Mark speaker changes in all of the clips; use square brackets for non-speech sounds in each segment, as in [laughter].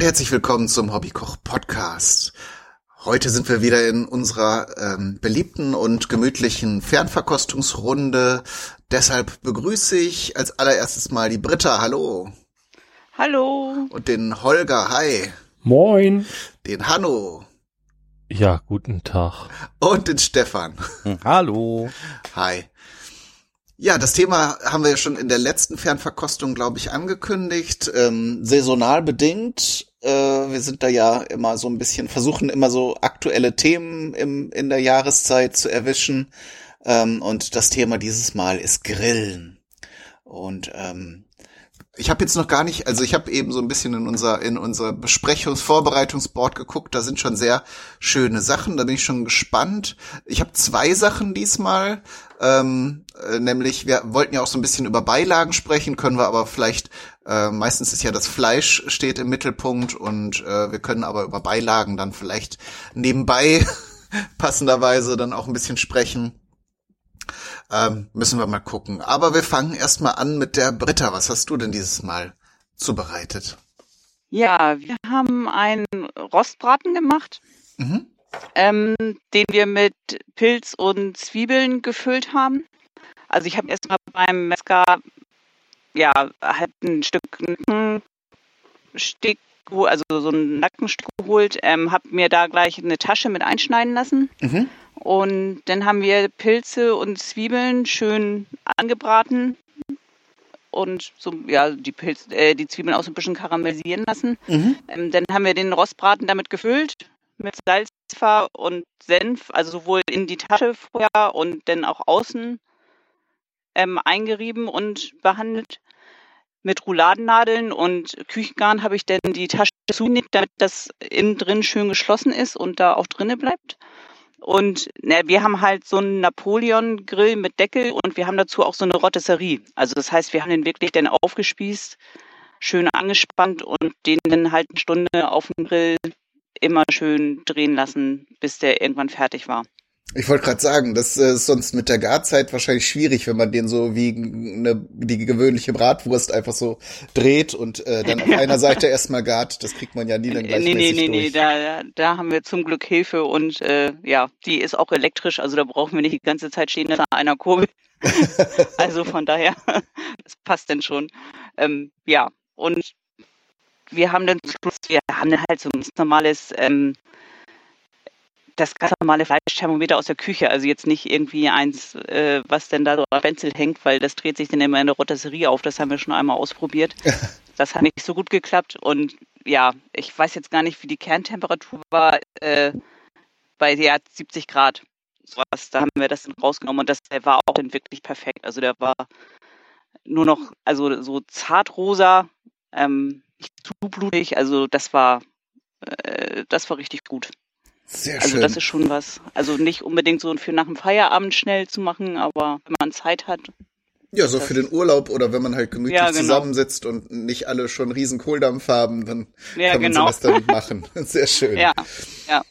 Speaker 1: Und herzlich willkommen zum Hobbykoch Podcast. Heute sind wir wieder in unserer ähm, beliebten und gemütlichen Fernverkostungsrunde. Deshalb begrüße ich als allererstes mal die Britta. Hallo.
Speaker 2: Hallo.
Speaker 1: Und den Holger. Hi.
Speaker 3: Moin.
Speaker 1: Den Hanno.
Speaker 3: Ja, guten Tag.
Speaker 1: Und den Stefan.
Speaker 4: Hallo.
Speaker 1: Hi. Ja, das Thema haben wir ja schon in der letzten Fernverkostung, glaube ich, angekündigt. Ähm, saisonal bedingt. Äh, wir sind da ja immer so ein bisschen, versuchen immer so aktuelle Themen im, in der Jahreszeit zu erwischen. Ähm, und das Thema dieses Mal ist Grillen. Und ähm, ich habe jetzt noch gar nicht, also ich habe eben so ein bisschen in unser in unser Besprechungsvorbereitungsboard geguckt, da sind schon sehr schöne Sachen, da bin ich schon gespannt. Ich habe zwei Sachen diesmal, ähm, äh, nämlich wir wollten ja auch so ein bisschen über Beilagen sprechen, können wir aber vielleicht äh, meistens ist ja das Fleisch steht im Mittelpunkt und äh, wir können aber über Beilagen dann vielleicht nebenbei [laughs] passenderweise dann auch ein bisschen sprechen. Ähm, müssen wir mal gucken. Aber wir fangen erstmal an mit der Britta. Was hast du denn dieses Mal zubereitet?
Speaker 2: Ja, wir haben einen Rostbraten gemacht,
Speaker 1: Mhm.
Speaker 2: ähm, den wir mit Pilz und Zwiebeln gefüllt haben. Also ich habe erstmal beim Metzger ja halt ein Stück Nackenstück, also so ein Nackenstück geholt, ähm, habe mir da gleich eine Tasche mit einschneiden lassen.
Speaker 1: Mhm.
Speaker 2: Und dann haben wir Pilze und Zwiebeln schön angebraten und so ja die Pilz, äh, die Zwiebeln auch so ein bisschen karamellisieren lassen.
Speaker 1: Mhm.
Speaker 2: Ähm, dann haben wir den Rostbraten damit gefüllt mit Salz, Pfeffer und Senf, also sowohl in die Tasche vorher und dann auch außen ähm, eingerieben und behandelt. Mit Rouladennadeln und Küchengarn habe ich dann die Tasche zugenäht, damit das innen drin schön geschlossen ist und da auch drinne bleibt. Und na, wir haben halt so einen Napoleon-Grill mit Deckel und wir haben dazu auch so eine Rotisserie. Also das heißt, wir haben den wirklich dann aufgespießt, schön angespannt und den dann halt eine Stunde auf dem Grill immer schön drehen lassen, bis der irgendwann fertig war.
Speaker 1: Ich wollte gerade sagen, das äh, ist sonst mit der Garzeit wahrscheinlich schwierig, wenn man den so wie eine, die gewöhnliche Bratwurst einfach so dreht und äh, dann auf einer [laughs] Seite erstmal gart. Das kriegt man ja nie dann
Speaker 2: Nee,
Speaker 1: gleichmäßig
Speaker 2: nee, nee, nee,
Speaker 1: durch.
Speaker 2: da, da haben wir zum Glück Hilfe und äh, ja, die ist auch elektrisch, also da brauchen wir nicht die ganze Zeit stehen an einer Kurbel. [laughs] also von daher, [laughs] das passt denn schon. Ähm, ja, und wir haben dann zum Schluss, wir haben dann halt so ein normales, ähm, das ganz normale Fleischthermometer aus der Küche, also jetzt nicht irgendwie eins, äh, was denn da so am Benzel hängt, weil das dreht sich dann immer in der Rotisserie auf, das haben wir schon einmal ausprobiert. [laughs] Das hat nicht so gut geklappt und ja, ich weiß jetzt gar nicht, wie die Kerntemperatur war, äh, bei ja, 70 Grad. Sowas, da haben wir das dann rausgenommen und das der war auch dann wirklich perfekt. Also der war nur noch, also so zartrosa, ähm, nicht zu blutig, also das war, äh, das war richtig gut.
Speaker 1: Sehr
Speaker 2: Also
Speaker 1: schön.
Speaker 2: das ist schon was. Also nicht unbedingt so für nach dem Feierabend schnell zu machen, aber wenn man Zeit hat.
Speaker 1: ja, so für den Urlaub oder wenn man halt gemütlich
Speaker 2: Ja, genau.
Speaker 1: zusammensitzt und nicht alle schon riesen Kohldampf haben, dann
Speaker 2: Ja,
Speaker 1: kann man
Speaker 2: genau.
Speaker 1: sowas damit machen. [laughs] Sehr schön.
Speaker 2: Ja, ja.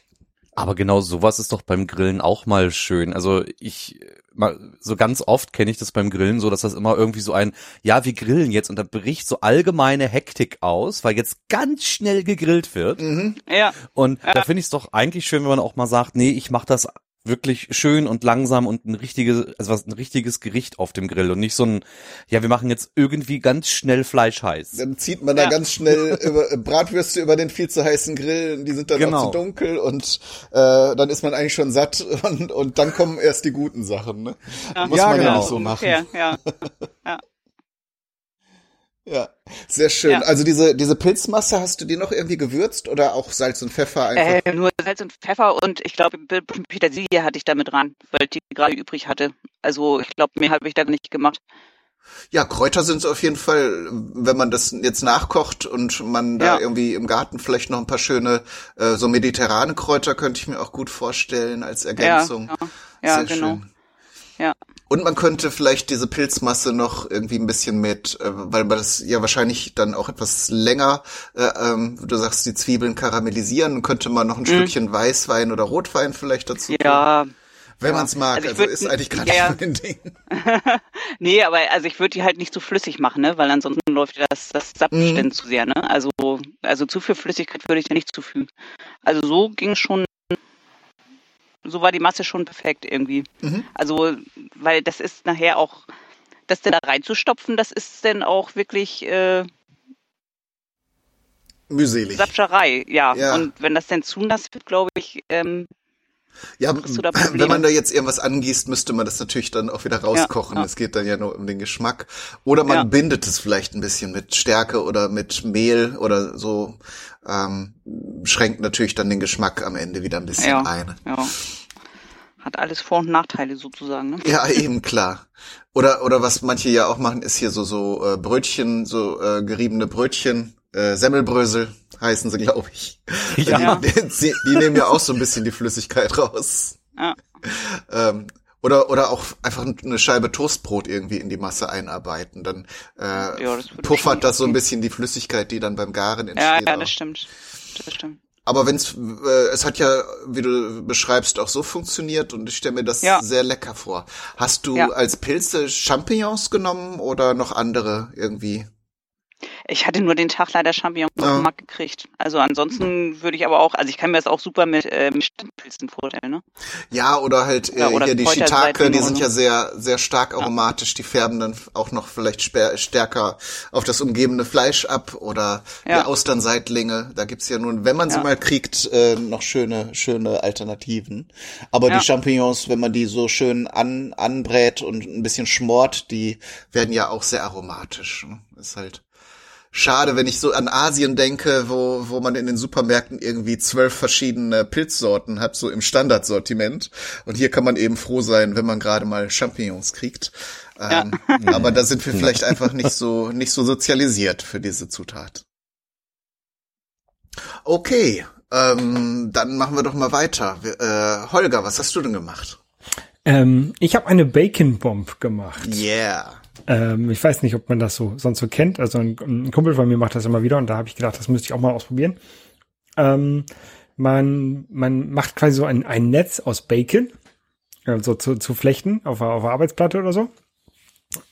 Speaker 4: Aber genau sowas ist doch beim Grillen auch mal schön. Also ich mal so ganz oft kenne ich das beim Grillen so, dass das immer irgendwie so ein ja, wir grillen jetzt und da bricht so allgemeine Hektik aus, weil jetzt ganz schnell gegrillt wird.
Speaker 1: Mhm.
Speaker 2: Ja,
Speaker 4: Und da finde ich es doch eigentlich schön, wenn man auch mal sagt, nee, ich mache das wirklich schön und langsam und ein richtiges, also was ein richtiges Gericht auf dem Grill und nicht so ein, ja, wir machen jetzt irgendwie ganz schnell Fleisch heiß.
Speaker 1: Dann zieht man da
Speaker 2: Ja.
Speaker 1: ganz schnell [laughs] über, Bratwürste über den viel zu heißen Grill, und die sind dann auch
Speaker 4: Genau.
Speaker 1: zu dunkel und äh, dann ist man eigentlich schon satt [laughs] und, und dann kommen erst die guten Sachen. Ne?
Speaker 2: ja,
Speaker 1: Muss
Speaker 4: Ja,
Speaker 1: man ja
Speaker 4: genau.
Speaker 1: nicht so machen.
Speaker 2: ungefähr, ja.
Speaker 1: Ja, [laughs] sehr schön.
Speaker 2: Ja.
Speaker 1: Also diese, diese Pilzmasse, hast du die noch irgendwie gewürzt oder auch Salz und Pfeffer einfach?
Speaker 2: Äh, nur Salz und Pfeffer und ich glaube, Petersilie hatte ich damit dran, weil ich die gerade übrig hatte. Also ich glaube, mehr habe ich da nicht gemacht.
Speaker 1: Ja, Kräuter sind es auf jeden Fall, wenn man das jetzt nachkocht und man da
Speaker 2: Ja.
Speaker 1: irgendwie im Garten vielleicht noch ein paar schöne, äh, so mediterrane Kräuter könnte ich mir auch gut vorstellen als Ergänzung.
Speaker 2: Ja, ja,
Speaker 1: Sehr
Speaker 2: genau.
Speaker 1: schön.
Speaker 2: Ja.
Speaker 1: Und man könnte vielleicht diese Pilzmasse noch irgendwie ein bisschen mit, äh, weil man das ja wahrscheinlich dann auch etwas länger, äh, ähm, du sagst, die Zwiebeln karamellisieren, könnte man noch ein Stückchen Weißwein oder Rotwein vielleicht dazu tun.
Speaker 2: Mhm. Ja,
Speaker 1: Wenn
Speaker 2: Ja.
Speaker 1: man's mag,
Speaker 2: Also
Speaker 1: also,
Speaker 2: würd-
Speaker 1: ist eigentlich gerade
Speaker 2: ja, [laughs]
Speaker 1: mein Ding. [laughs]
Speaker 2: nee, aber also ich würde die halt nicht zu flüssig machen, ne? Weil ansonsten läuft ja das, das Saftstellen
Speaker 1: Mhm.
Speaker 2: zu sehr, ne? Also, also zu viel Flüssigkeit würde ich da nicht zufügen. Also so ging schon, so war die Masse schon perfekt irgendwie.
Speaker 1: Mhm.
Speaker 2: Also, weil das ist nachher auch, das denn da reinzustopfen, das ist dann auch wirklich äh,
Speaker 1: Mühselig.
Speaker 2: Sapscherei, ja.
Speaker 1: Ja.
Speaker 2: Und wenn das dann zu nass wird, glaube ich, ähm,
Speaker 1: Ja, wenn man da jetzt irgendwas angießt, müsste man das natürlich dann auch wieder rauskochen.
Speaker 2: ja.
Speaker 1: Es geht dann ja nur um den Geschmack. Oder man
Speaker 2: Ja.
Speaker 1: bindet es vielleicht ein bisschen mit Stärke oder mit Mehl oder so. Ähm, schränkt natürlich dann den Geschmack am Ende wieder ein bisschen
Speaker 2: Ja.
Speaker 1: ein.
Speaker 2: ja. Hat alles Vor- und Nachteile sozusagen, ne?
Speaker 1: Ja, eben klar. Oder oder was manche ja auch machen, ist hier so so äh, Brötchen, so äh, geriebene Brötchen, äh, Semmelbrösel heißen sie, glaube ich. [laughs]
Speaker 4: Ja.
Speaker 1: Die, die, die nehmen ja auch so ein bisschen die Flüssigkeit raus.
Speaker 2: Ja.
Speaker 1: Ähm, oder oder auch einfach eine Scheibe Toastbrot irgendwie in die Masse einarbeiten, dann äh,
Speaker 2: Ja, das
Speaker 1: puffert das so ein bisschen die Flüssigkeit, die dann beim Garen
Speaker 2: Ja,
Speaker 1: entsteht.
Speaker 2: ja,
Speaker 1: auch.
Speaker 2: das stimmt. Das stimmt.
Speaker 1: Aber wenn's, äh, es hat ja, wie du beschreibst, auch so funktioniert und ich stelle mir das
Speaker 2: Ja.
Speaker 1: sehr lecker vor. Hast du
Speaker 2: Ja.
Speaker 1: als Pilze Champignons genommen oder noch andere irgendwie?
Speaker 2: Ich hatte nur den Tag leider Champignons
Speaker 1: Ja.
Speaker 2: auf gekriegt. Also ansonsten würde ich aber auch, also ich kann mir das auch super mit, äh, mit Stadtpilzen vorstellen, ne?
Speaker 1: Ja, oder halt äh,
Speaker 2: Ja, oder
Speaker 1: hier die Shiitake, die sind ja sehr, sehr stark aromatisch. Die färben dann auch noch vielleicht stärker auf das umgebende Fleisch ab oder
Speaker 2: Ja.
Speaker 1: die Austernseitlinge. Da gibt's ja nun, wenn man sie
Speaker 2: Ja.
Speaker 1: mal kriegt, äh, noch schöne, schöne Alternativen. Aber
Speaker 2: Ja.
Speaker 1: die Champignons, wenn man die so schön an, anbrät und ein bisschen schmort, die werden ja auch sehr aromatisch. ne? Ist halt schade, wenn ich so an Asien denke, wo, wo man in den Supermärkten irgendwie zwölf verschiedene Pilzsorten hat, so im Standardsortiment. Und hier kann man eben froh sein, wenn man gerade mal Champignons kriegt. Ähm, [laughs] aber da sind wir vielleicht einfach nicht so, nicht so sozialisiert für diese Zutat. Okay, ähm, dann machen wir doch mal weiter. Wir, äh, Holger, was hast du denn gemacht?
Speaker 3: Ähm, ich habe eine Bacon Bomb gemacht.
Speaker 1: Yeah.
Speaker 3: Ähm, ich weiß nicht, ob man das so sonst so kennt. Also ein, ein Kumpel von mir macht das immer wieder und da habe ich gedacht, das müsste ich auch mal ausprobieren. Ähm, man, man macht quasi so ein, ein Netz aus Bacon, also zu, zu Flechten auf, auf der Arbeitsplatte oder so.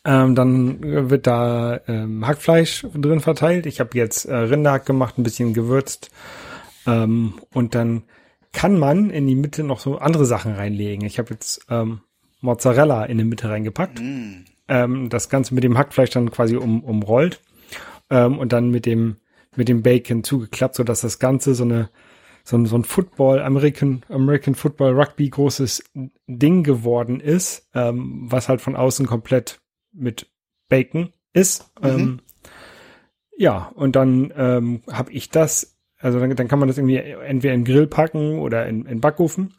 Speaker 3: Ähm, dann wird da ähm, Hackfleisch drin verteilt. Ich habe jetzt äh, Rinderhack gemacht, ein bisschen gewürzt. Ähm, und dann kann man in die Mitte noch so andere Sachen reinlegen. Ich habe jetzt ähm, Mozzarella in die Mitte reingepackt. Ähm, das Ganze mit dem Hackfleisch dann quasi um, umrollt. Ähm, und dann mit dem, mit dem Bacon zugeklappt, so dass das Ganze so eine, so ein, so ein Football, American, American Football Rugby großes Ding geworden ist, ähm, was halt von außen komplett mit Bacon ist. Ähm, ja, und dann ähm, habe ich das, also dann, dann kann man das irgendwie entweder in den Grill packen oder in, in den Backofen.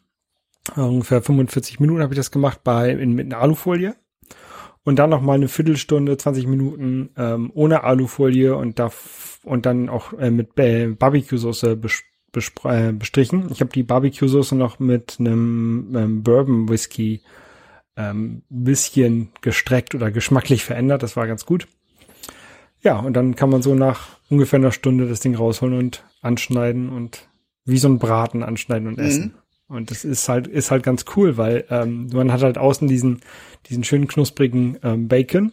Speaker 3: Ungefähr 45 Minuten habe ich das gemacht bei in, mit einer Alufolie. Und dann noch mal eine Viertelstunde, 20 Minuten ähm, ohne Alufolie und da und dann auch äh, mit äh, Barbecue-Soße bes bespr- äh, bestrichen. Ich habe die Barbecue-Soße noch mit einem ähm, Bourbon-Whisky ähm, bisschen gestreckt oder geschmacklich verändert. Das war ganz gut. Ja, und dann kann man so nach ungefähr einer Stunde das Ding rausholen und anschneiden und wie so ein Braten anschneiden und essen. Und das ist halt, ist halt ganz cool, weil ähm, man hat halt außen diesen, diesen schönen knusprigen ähm, Bacon.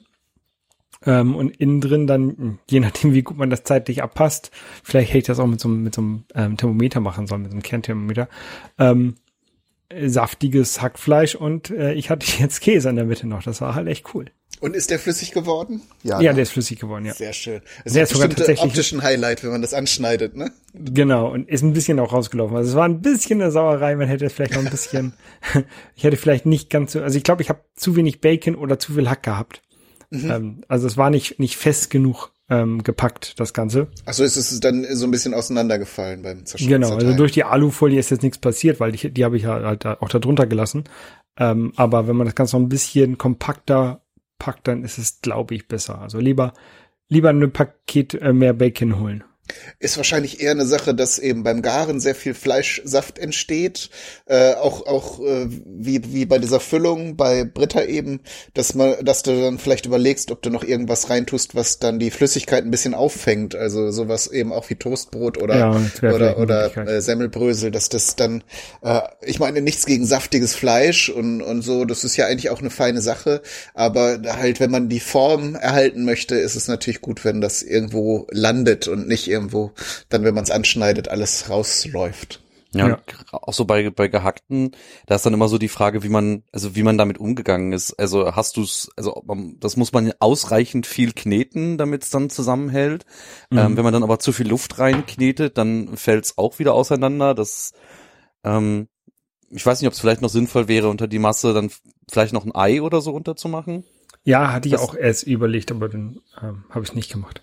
Speaker 3: Ähm, und innen drin dann, je nachdem, wie gut man das zeitlich abpasst, vielleicht hätte ich das auch mit so, einem- mit so einem ähm, Thermometer machen sollen, mit so einem Kernthermometer, ähm, äh, saftiges Hackfleisch und äh, ich hatte [laughs] jetzt Käse in der Mitte noch. Das war halt echt cool.
Speaker 1: Und ist der flüssig geworden?
Speaker 3: Ja,
Speaker 1: ne?
Speaker 3: der ist flüssig geworden, ja.
Speaker 1: Sehr schön. Es
Speaker 3: Der
Speaker 1: ist
Speaker 3: ist sogar
Speaker 1: bestimmt
Speaker 3: tatsächlich-
Speaker 1: optischen Highlight, wenn man das anschneidet, ne?
Speaker 3: Genau, und ist ein bisschen auch rausgelaufen. Also es war ein bisschen eine Sauerei, man hätte vielleicht noch ein bisschen, [laughs] ich hätte vielleicht nicht ganz so, also ich glaube, ich habe zu wenig Bacon oder zu viel Hack gehabt. Ähm, also es war nicht, nicht fest genug ähm, gepackt, das Ganze.
Speaker 1: Achso, ist es dann so ein bisschen auseinandergefallen beim Zersch
Speaker 3: Genau, also durch die Alufolie ist jetzt nichts passiert, weil die, die habe ich ja halt auch da drunter gelassen. Ähm, aber wenn man das Ganze noch ein bisschen kompakter packt, dann ist es, glaube ich, besser. Also lieber, lieber ein Paket äh, mehr Bacon holen.
Speaker 1: Ist wahrscheinlich eher eine Sache, dass eben beim Garen sehr viel Fleischsaft entsteht. Äh, auch auch äh, wie, wie bei dieser Füllung bei Britta eben, dass man, dass du dann vielleicht überlegst, ob du noch irgendwas reintust, was dann die Flüssigkeit ein bisschen auffängt. Also sowas eben auch wie Toastbrot oder
Speaker 3: Ja,
Speaker 1: oder, oder äh, Semmelbrösel, dass das dann, äh, ich meine nichts gegen saftiges Fleisch und und so, das ist ja eigentlich auch eine feine Sache. Aber halt, wenn man die Form erhalten möchte, ist es natürlich gut, wenn das irgendwo landet und nicht irgendwo dann, wenn man es anschneidet, alles rausläuft.
Speaker 4: Ja,
Speaker 3: Ja.
Speaker 4: auch so bei, bei gehackten, da ist dann immer so die Frage, wie man, also wie man damit umgegangen ist. Also hast du es, also man, das muss man ausreichend viel kneten, damit es dann zusammenhält.
Speaker 3: Mhm.
Speaker 4: Ähm, wenn man dann aber zu viel Luft reinknetet, dann fällt es auch wieder auseinander. Das, ähm, ich weiß nicht, ob es vielleicht noch sinnvoll wäre, unter die Masse dann vielleicht noch ein Ei oder so runterzumachen.
Speaker 3: Ja, hatte ich
Speaker 4: Das-
Speaker 3: auch erst überlegt, aber dann ähm, habe ich es nicht gemacht.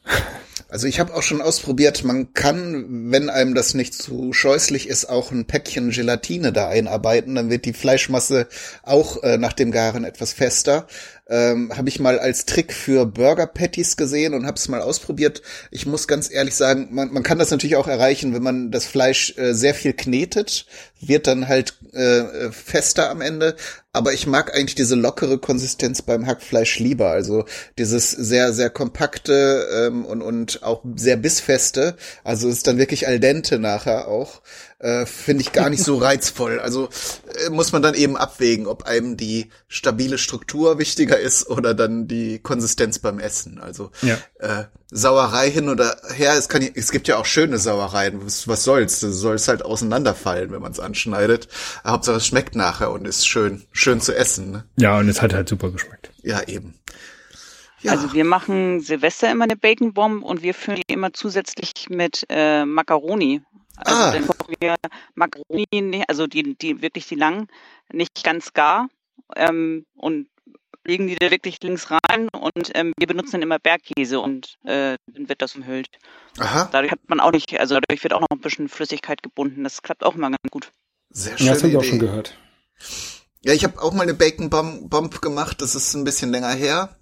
Speaker 1: Also ich habe auch schon ausprobiert, man kann, wenn einem das nicht zu scheußlich ist, auch ein Päckchen Gelatine da einarbeiten. Dann wird die Fleischmasse auch äh, nach dem Garen etwas fester. Ähm, habe ich mal als Trick für Burger Patties gesehen und habe es mal ausprobiert. Ich muss ganz ehrlich sagen, man, man kann das natürlich auch erreichen, wenn man das Fleisch äh, sehr viel knetet, wird dann halt äh, fester am Ende. Aber ich mag eigentlich diese lockere Konsistenz beim Hackfleisch lieber. Also dieses sehr, sehr kompakte ähm, und, und auch sehr bissfeste. Also ist dann wirklich al dente nachher auch. Äh, Finde ich gar nicht so reizvoll. Also äh, muss man dann eben abwägen, ob einem die stabile Struktur wichtiger ist oder dann die Konsistenz beim Essen. Also
Speaker 3: Ja.
Speaker 1: äh, Sauerei hin oder her, es, kann, es gibt ja auch schöne Sauereien. Was, was soll's? Das soll es halt auseinanderfallen, wenn man es anschneidet. Hauptsache es schmeckt nachher und ist schön, schön zu essen. Ne?
Speaker 3: Ja, und es hat halt super geschmeckt.
Speaker 1: Ja, eben. Ja,
Speaker 2: Also wir machen Silvester immer eine Bacon Bomb und wir füllen die immer zusätzlich mit äh, Macaroni. Also
Speaker 1: Ah.
Speaker 2: dann wir Macaroni, also die, die wirklich die langen, nicht ganz gar ähm, und legen die da wirklich links rein und ähm, wir benutzen dann immer Bergkäse und äh, dann wird das umhüllt.
Speaker 1: aha,
Speaker 2: Dadurch hat man auch nicht, also dadurch wird auch noch ein bisschen Flüssigkeit gebunden. Das klappt auch immer ganz gut.
Speaker 1: sehr
Speaker 3: Ja,
Speaker 1: schön.
Speaker 3: das habe ich auch schon gehört.
Speaker 1: Ja, ich habe auch mal eine Bacon Bomb, Bomb gemacht, das ist ein bisschen länger her.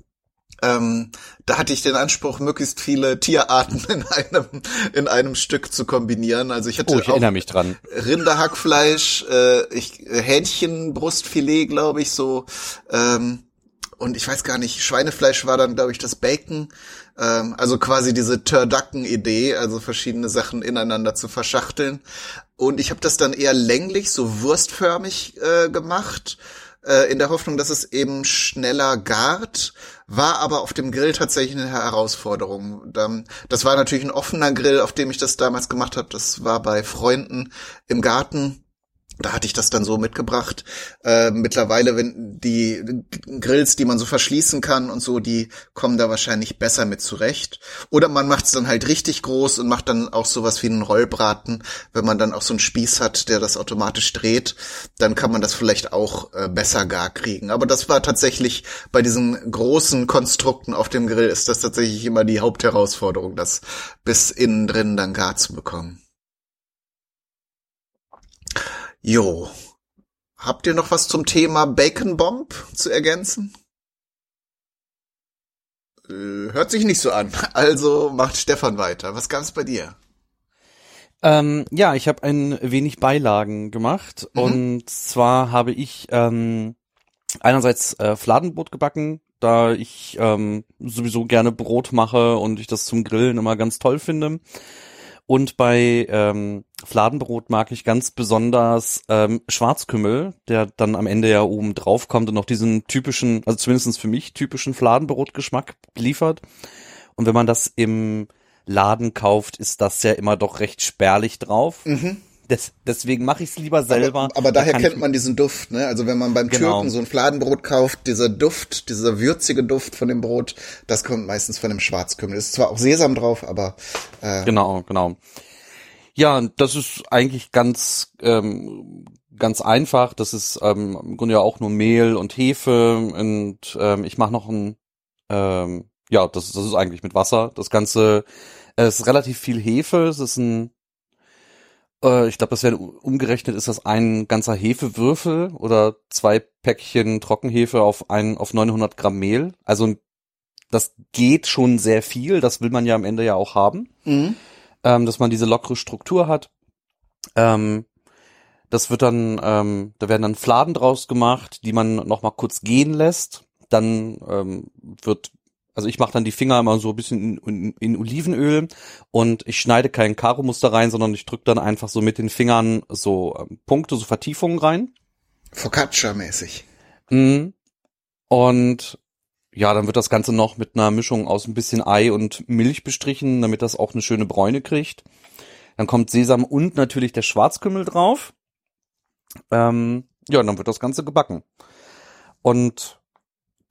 Speaker 1: Ähm, da hatte ich den Anspruch, möglichst viele Tierarten [laughs] in einem, in einem Stück zu kombinieren. Also ich hatte
Speaker 4: Oh, ich
Speaker 1: auch
Speaker 4: erinnere mich dran.
Speaker 1: Rinderhackfleisch, äh, ich, Hähnchenbrustfilet, glaube ich, so. Ähm, und ich weiß gar nicht, Schweinefleisch war dann, glaube ich, das Bacon. Ähm, also quasi diese Turducken-Idee, also verschiedene Sachen ineinander zu verschachteln. Und ich habe das dann eher länglich, so wurstförmig äh, gemacht, äh, in der Hoffnung, dass es eben schneller gart, war aber auf dem Grill tatsächlich eine Herausforderung. Das war natürlich ein offener Grill, auf dem ich das damals gemacht habe. Das war bei Freunden im Garten. Da hatte ich das dann so mitgebracht. Äh, mittlerweile, wenn die Grills, die man so verschließen kann und so, die kommen da wahrscheinlich besser mit zurecht. Oder man macht es dann halt richtig groß und macht dann auch sowas wie einen Rollbraten. Wenn man dann auch so einen Spieß hat, der das automatisch dreht, dann kann man das vielleicht auch äh, besser gar kriegen. Aber das war tatsächlich bei diesen großen Konstrukten auf dem Grill ist das tatsächlich immer die Hauptherausforderung, das bis innen drin dann gar zu bekommen. Jo. Habt ihr noch was zum Thema Bacon Bomb zu ergänzen? Äh, hört sich nicht so an. [laughs] Also macht Stefan weiter. Was gab's bei dir?
Speaker 4: Ähm, ja, ich habe ein wenig Beilagen gemacht
Speaker 1: Mhm.
Speaker 4: und zwar habe ich ähm, einerseits äh, Fladenbrot gebacken, da ich ähm, sowieso gerne Brot mache und ich das zum Grillen immer ganz toll finde. Und bei ähm, Fladenbrot mag ich ganz besonders ähm, Schwarzkümmel, der dann am Ende ja oben drauf kommt und noch diesen typischen, also zumindest für mich typischen Fladenbrotgeschmack liefert. Und wenn man das im Laden kauft, ist das ja immer doch recht spärlich drauf.
Speaker 1: Mhm.
Speaker 4: Des, deswegen mache ich es lieber selber.
Speaker 1: Aber, aber
Speaker 4: Da
Speaker 1: daher kennt man diesen Duft, ne? Also wenn man beim
Speaker 4: Genau.
Speaker 1: Türken so ein Fladenbrot kauft, dieser Duft, dieser würzige Duft von dem Brot, das kommt meistens von dem Schwarzkümmel. Es ist zwar auch Sesam drauf, aber äh,
Speaker 4: Genau, genau. Ja, das ist eigentlich ganz ähm, ganz einfach. Das ist ähm, im Grunde ja auch nur Mehl und Hefe und ähm, ich mache noch ein ähm, ja, das, das ist eigentlich mit Wasser. Das Ganze äh, ist relativ viel Hefe. Es ist ein äh, ich glaube, das wäre umgerechnet ist das ein ganzer Hefewürfel oder zwei Päckchen Trockenhefe auf ein auf 900 Gramm Mehl. Also das geht schon sehr viel. Das will man ja am Ende ja auch haben.
Speaker 1: mhm.
Speaker 4: ähm, dass man diese lockere Struktur hat. Ähm, das wird dann, ähm, da werden dann Fladen draus gemacht, die man noch mal kurz gehen lässt. Dann ähm, wird, also ich mache dann die Finger immer so ein bisschen in, in, in Olivenöl und ich schneide kein Karo-Muster rein, sondern ich drücke dann einfach so mit den Fingern so ähm, Punkte, so Vertiefungen rein.
Speaker 1: Focaccia-mäßig.
Speaker 4: Mhm. Und ja, dann wird das Ganze noch mit einer Mischung aus ein bisschen Ei und Milch bestrichen, damit das auch eine schöne Bräune kriegt. Dann kommt Sesam und natürlich der Schwarzkümmel drauf. Ähm, ja, und dann wird das Ganze gebacken. Und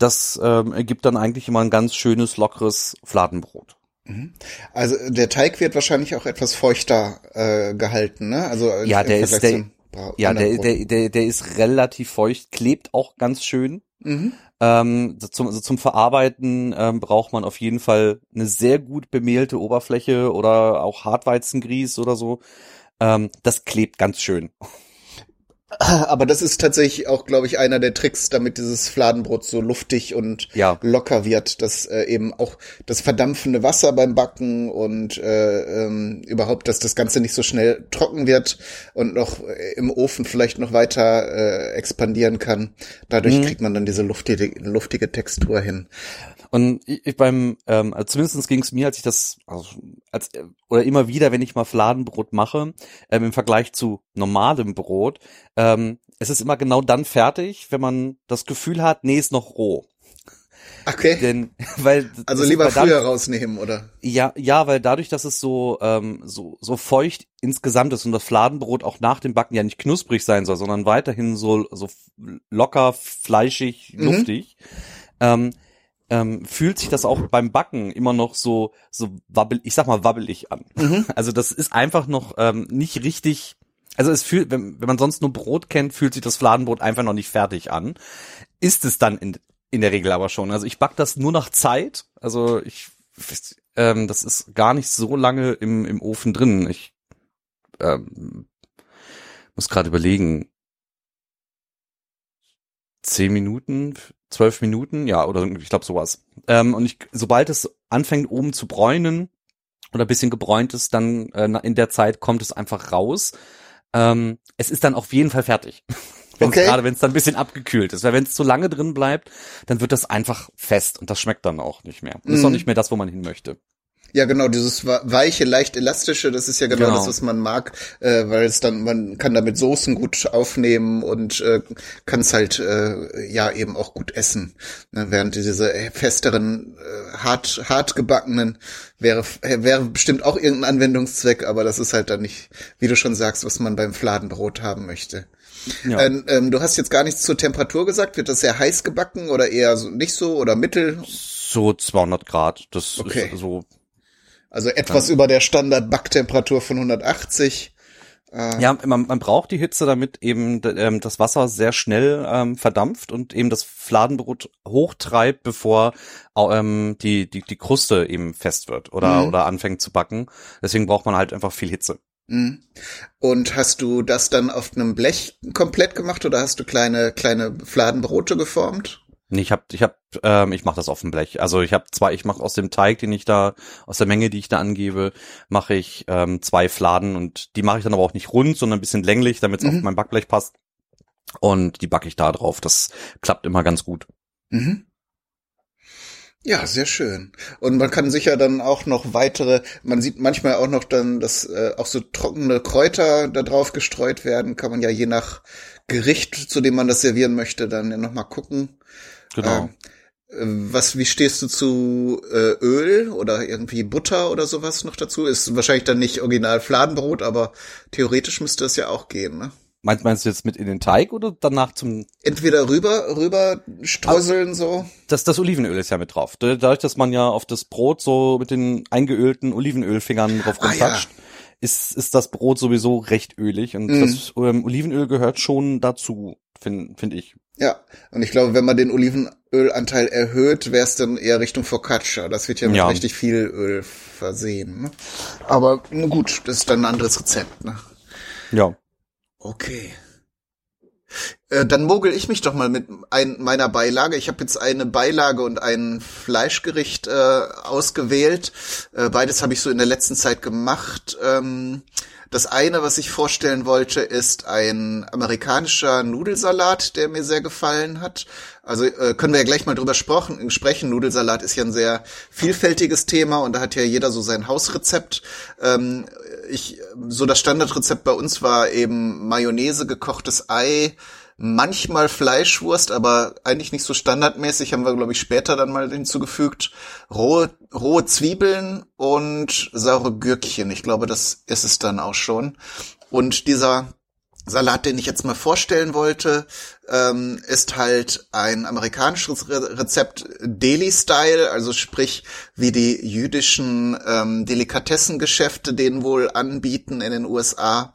Speaker 4: das ähm, ergibt dann eigentlich immer ein ganz schönes, lockeres Fladenbrot.
Speaker 1: Mhm. Also der Teig wird wahrscheinlich auch etwas feuchter äh, gehalten, ne? Also
Speaker 4: Ja,
Speaker 1: im
Speaker 4: der ist der, ja, der, der, der, der ist relativ feucht, klebt auch ganz schön.
Speaker 1: Mhm.
Speaker 4: Ähm, zum, also zum Verarbeiten ähm, braucht man auf jeden Fall eine sehr gut bemehlte Oberfläche oder auch Hartweizengrieß oder so. Ähm, das klebt ganz schön.
Speaker 1: Aber das ist tatsächlich auch, glaube ich, einer der Tricks, damit dieses Fladenbrot so luftig und
Speaker 4: Ja.
Speaker 1: locker wird, dass äh, eben auch das verdampfende Wasser beim Backen und äh, ähm, überhaupt, dass das Ganze nicht so schnell trocken wird und noch äh, im Ofen vielleicht noch weiter äh, expandieren kann. Dadurch
Speaker 4: Mhm.
Speaker 1: kriegt man dann diese luftige, luftige Textur hin.
Speaker 4: Und ich, beim, ähm, also zumindest ging es mir, als ich das, also als äh, oder immer wieder, wenn ich mal Fladenbrot mache, ähm, im Vergleich zu normalem Brot, ähm, es ist immer genau dann fertig, wenn man das Gefühl hat, nee, ist noch roh.
Speaker 1: Okay.
Speaker 4: Denn, [laughs] weil
Speaker 1: also lieber
Speaker 4: weil
Speaker 1: früher rausnehmen, oder?
Speaker 4: Ja, ja, weil dadurch, dass es so ähm, so so feucht insgesamt ist und das Fladenbrot auch nach dem Backen ja nicht knusprig sein soll, sondern weiterhin so so locker, fleischig,
Speaker 1: Mhm.
Speaker 4: luftig, ähm, ähm, fühlt sich das auch beim Backen immer noch so so wabbel, ich sag mal wabbelig an.
Speaker 1: Mhm.
Speaker 4: Also das ist einfach noch ähm, nicht richtig. Also es fühlt, wenn, wenn man sonst nur Brot kennt, fühlt sich das Fladenbrot einfach noch nicht fertig an. Ist es dann in, in der Regel aber schon. Also ich back das nur nach Zeit. Also ich, ähm, das ist gar nicht so lange im, im Ofen drin. Ich ähm, muss gerade überlegen. Zehn Minuten, zwölf Minuten, ja, oder ich glaube sowas. Ähm, und ich, sobald es anfängt oben zu bräunen oder bisschen gebräunt ist, dann äh, in der Zeit kommt es einfach raus. Ähm, es ist dann auf jeden Fall fertig. [laughs]
Speaker 1: Okay.
Speaker 4: Gerade wenn es dann ein bisschen abgekühlt ist. Weil wenn es zu lange drin bleibt, dann wird das einfach fest und das schmeckt dann auch nicht mehr. Und ist
Speaker 1: Mhm.
Speaker 4: auch nicht mehr das, wo man hin möchte.
Speaker 1: Ja, genau, dieses weiche, leicht elastische, das ist ja genau,
Speaker 4: Genau.
Speaker 1: das, was man mag, äh, weil es dann, man kann damit Soßen gut aufnehmen und äh, kann es halt äh, ja eben auch gut essen. Ne, während diese äh, festeren, äh, hart, hart gebackenen wäre, äh, wäre bestimmt auch irgendein Anwendungszweck, aber das ist halt dann nicht, wie du schon sagst, was man beim Fladenbrot haben möchte.
Speaker 4: Ja.
Speaker 1: Ähm, ähm, du hast jetzt gar nichts zur Temperatur gesagt. Wird das sehr heiß gebacken oder eher so, nicht so oder mittel?
Speaker 4: So 200 Grad. Das
Speaker 1: Okay.
Speaker 4: ist so.
Speaker 1: Also etwas über der Standard-Backtemperatur von 180. Äh,
Speaker 4: Ja, man, man braucht die Hitze, damit eben ähm, das Wasser sehr schnell ähm, verdampft und eben das Fladenbrot hochtreibt, bevor ähm, die, die, die Kruste eben fest wird oder,
Speaker 1: Mhm.
Speaker 4: oder anfängt zu backen. Deswegen braucht man halt einfach viel Hitze.
Speaker 1: Mhm. Und hast du das dann auf einem Blech komplett gemacht oder hast du kleine kleine Fladenbrote geformt?
Speaker 4: Nee, ich hab, ich hab, ähm, ich mache das auf dem Blech. Also ich habe zwei, ich mache aus dem Teig, den ich da, aus der Menge, die ich da angebe, mache ich ähm, zwei Fladen und die mache ich dann aber auch nicht rund, sondern ein bisschen länglich, damit es
Speaker 1: Mhm.
Speaker 4: auf mein Backblech passt. Und die backe ich da drauf. Das klappt immer ganz gut.
Speaker 1: Mhm. Ja, sehr schön. Und man kann sicher dann auch noch weitere, man sieht manchmal auch noch dann, dass äh, auch so trockene Kräuter da drauf gestreut werden, kann man ja je nach Gericht, zu dem man das servieren möchte, dann ja noch mal gucken.
Speaker 4: Genau.
Speaker 1: Ähm, äh, was, wie stehst du zu äh, Öl oder irgendwie Butter oder sowas noch dazu? Ist wahrscheinlich dann nicht original Fladenbrot, aber theoretisch müsste es ja auch gehen, ne?
Speaker 4: Meinst, meinst du jetzt mit in den Teig oder danach zum
Speaker 1: Entweder rüber, rüber streuseln so.
Speaker 4: das, das Olivenöl ist ja mit drauf. Da- Dadurch, dass man ja auf das Brot so mit den eingeölten Olivenölfingern drauf
Speaker 1: Ah,
Speaker 4: rumtatscht, ist, ist das Brot sowieso recht ölig. Und
Speaker 1: Mhm.
Speaker 4: das ähm, Olivenöl gehört schon dazu, finde find ich.
Speaker 1: Ja, und ich glaube, wenn man den Olivenölanteil erhöht, wäre es dann eher Richtung Focaccia. Das wird ja mit
Speaker 4: Ja.
Speaker 1: richtig viel Öl versehen. Ne? Aber gut, das ist dann ein anderes Rezept. Ne?
Speaker 4: Ja.
Speaker 1: Okay. Äh, dann mogel ich mich doch mal mit ein, meiner Beilage. Ich habe jetzt eine Beilage und ein Fleischgericht äh, ausgewählt. Äh, beides habe ich so in der letzten Zeit gemacht. Ähm, das eine, was ich vorstellen wollte, ist ein amerikanischer Nudelsalat, der mir sehr gefallen hat. Also äh, können wir ja gleich mal drüber sprechen. sprechen. Nudelsalat ist ja ein sehr vielfältiges Thema und da hat ja jeder so sein Hausrezept. Ähm, ich, so das Standardrezept bei uns war eben Mayonnaise, gekochtes Ei, manchmal Fleischwurst, aber eigentlich nicht so standardmäßig, haben wir, glaube ich, später dann mal hinzugefügt. Rohe, rohe Zwiebeln und saure Gürkchen. Ich glaube, das ist es dann auch schon. Und dieser Salat, den ich jetzt mal vorstellen wollte, ähm, ist halt ein amerikanisches Re Rezept Deli-Style, also sprich wie die jüdischen ähm, Delikatessengeschäfte den wohl anbieten in den USA.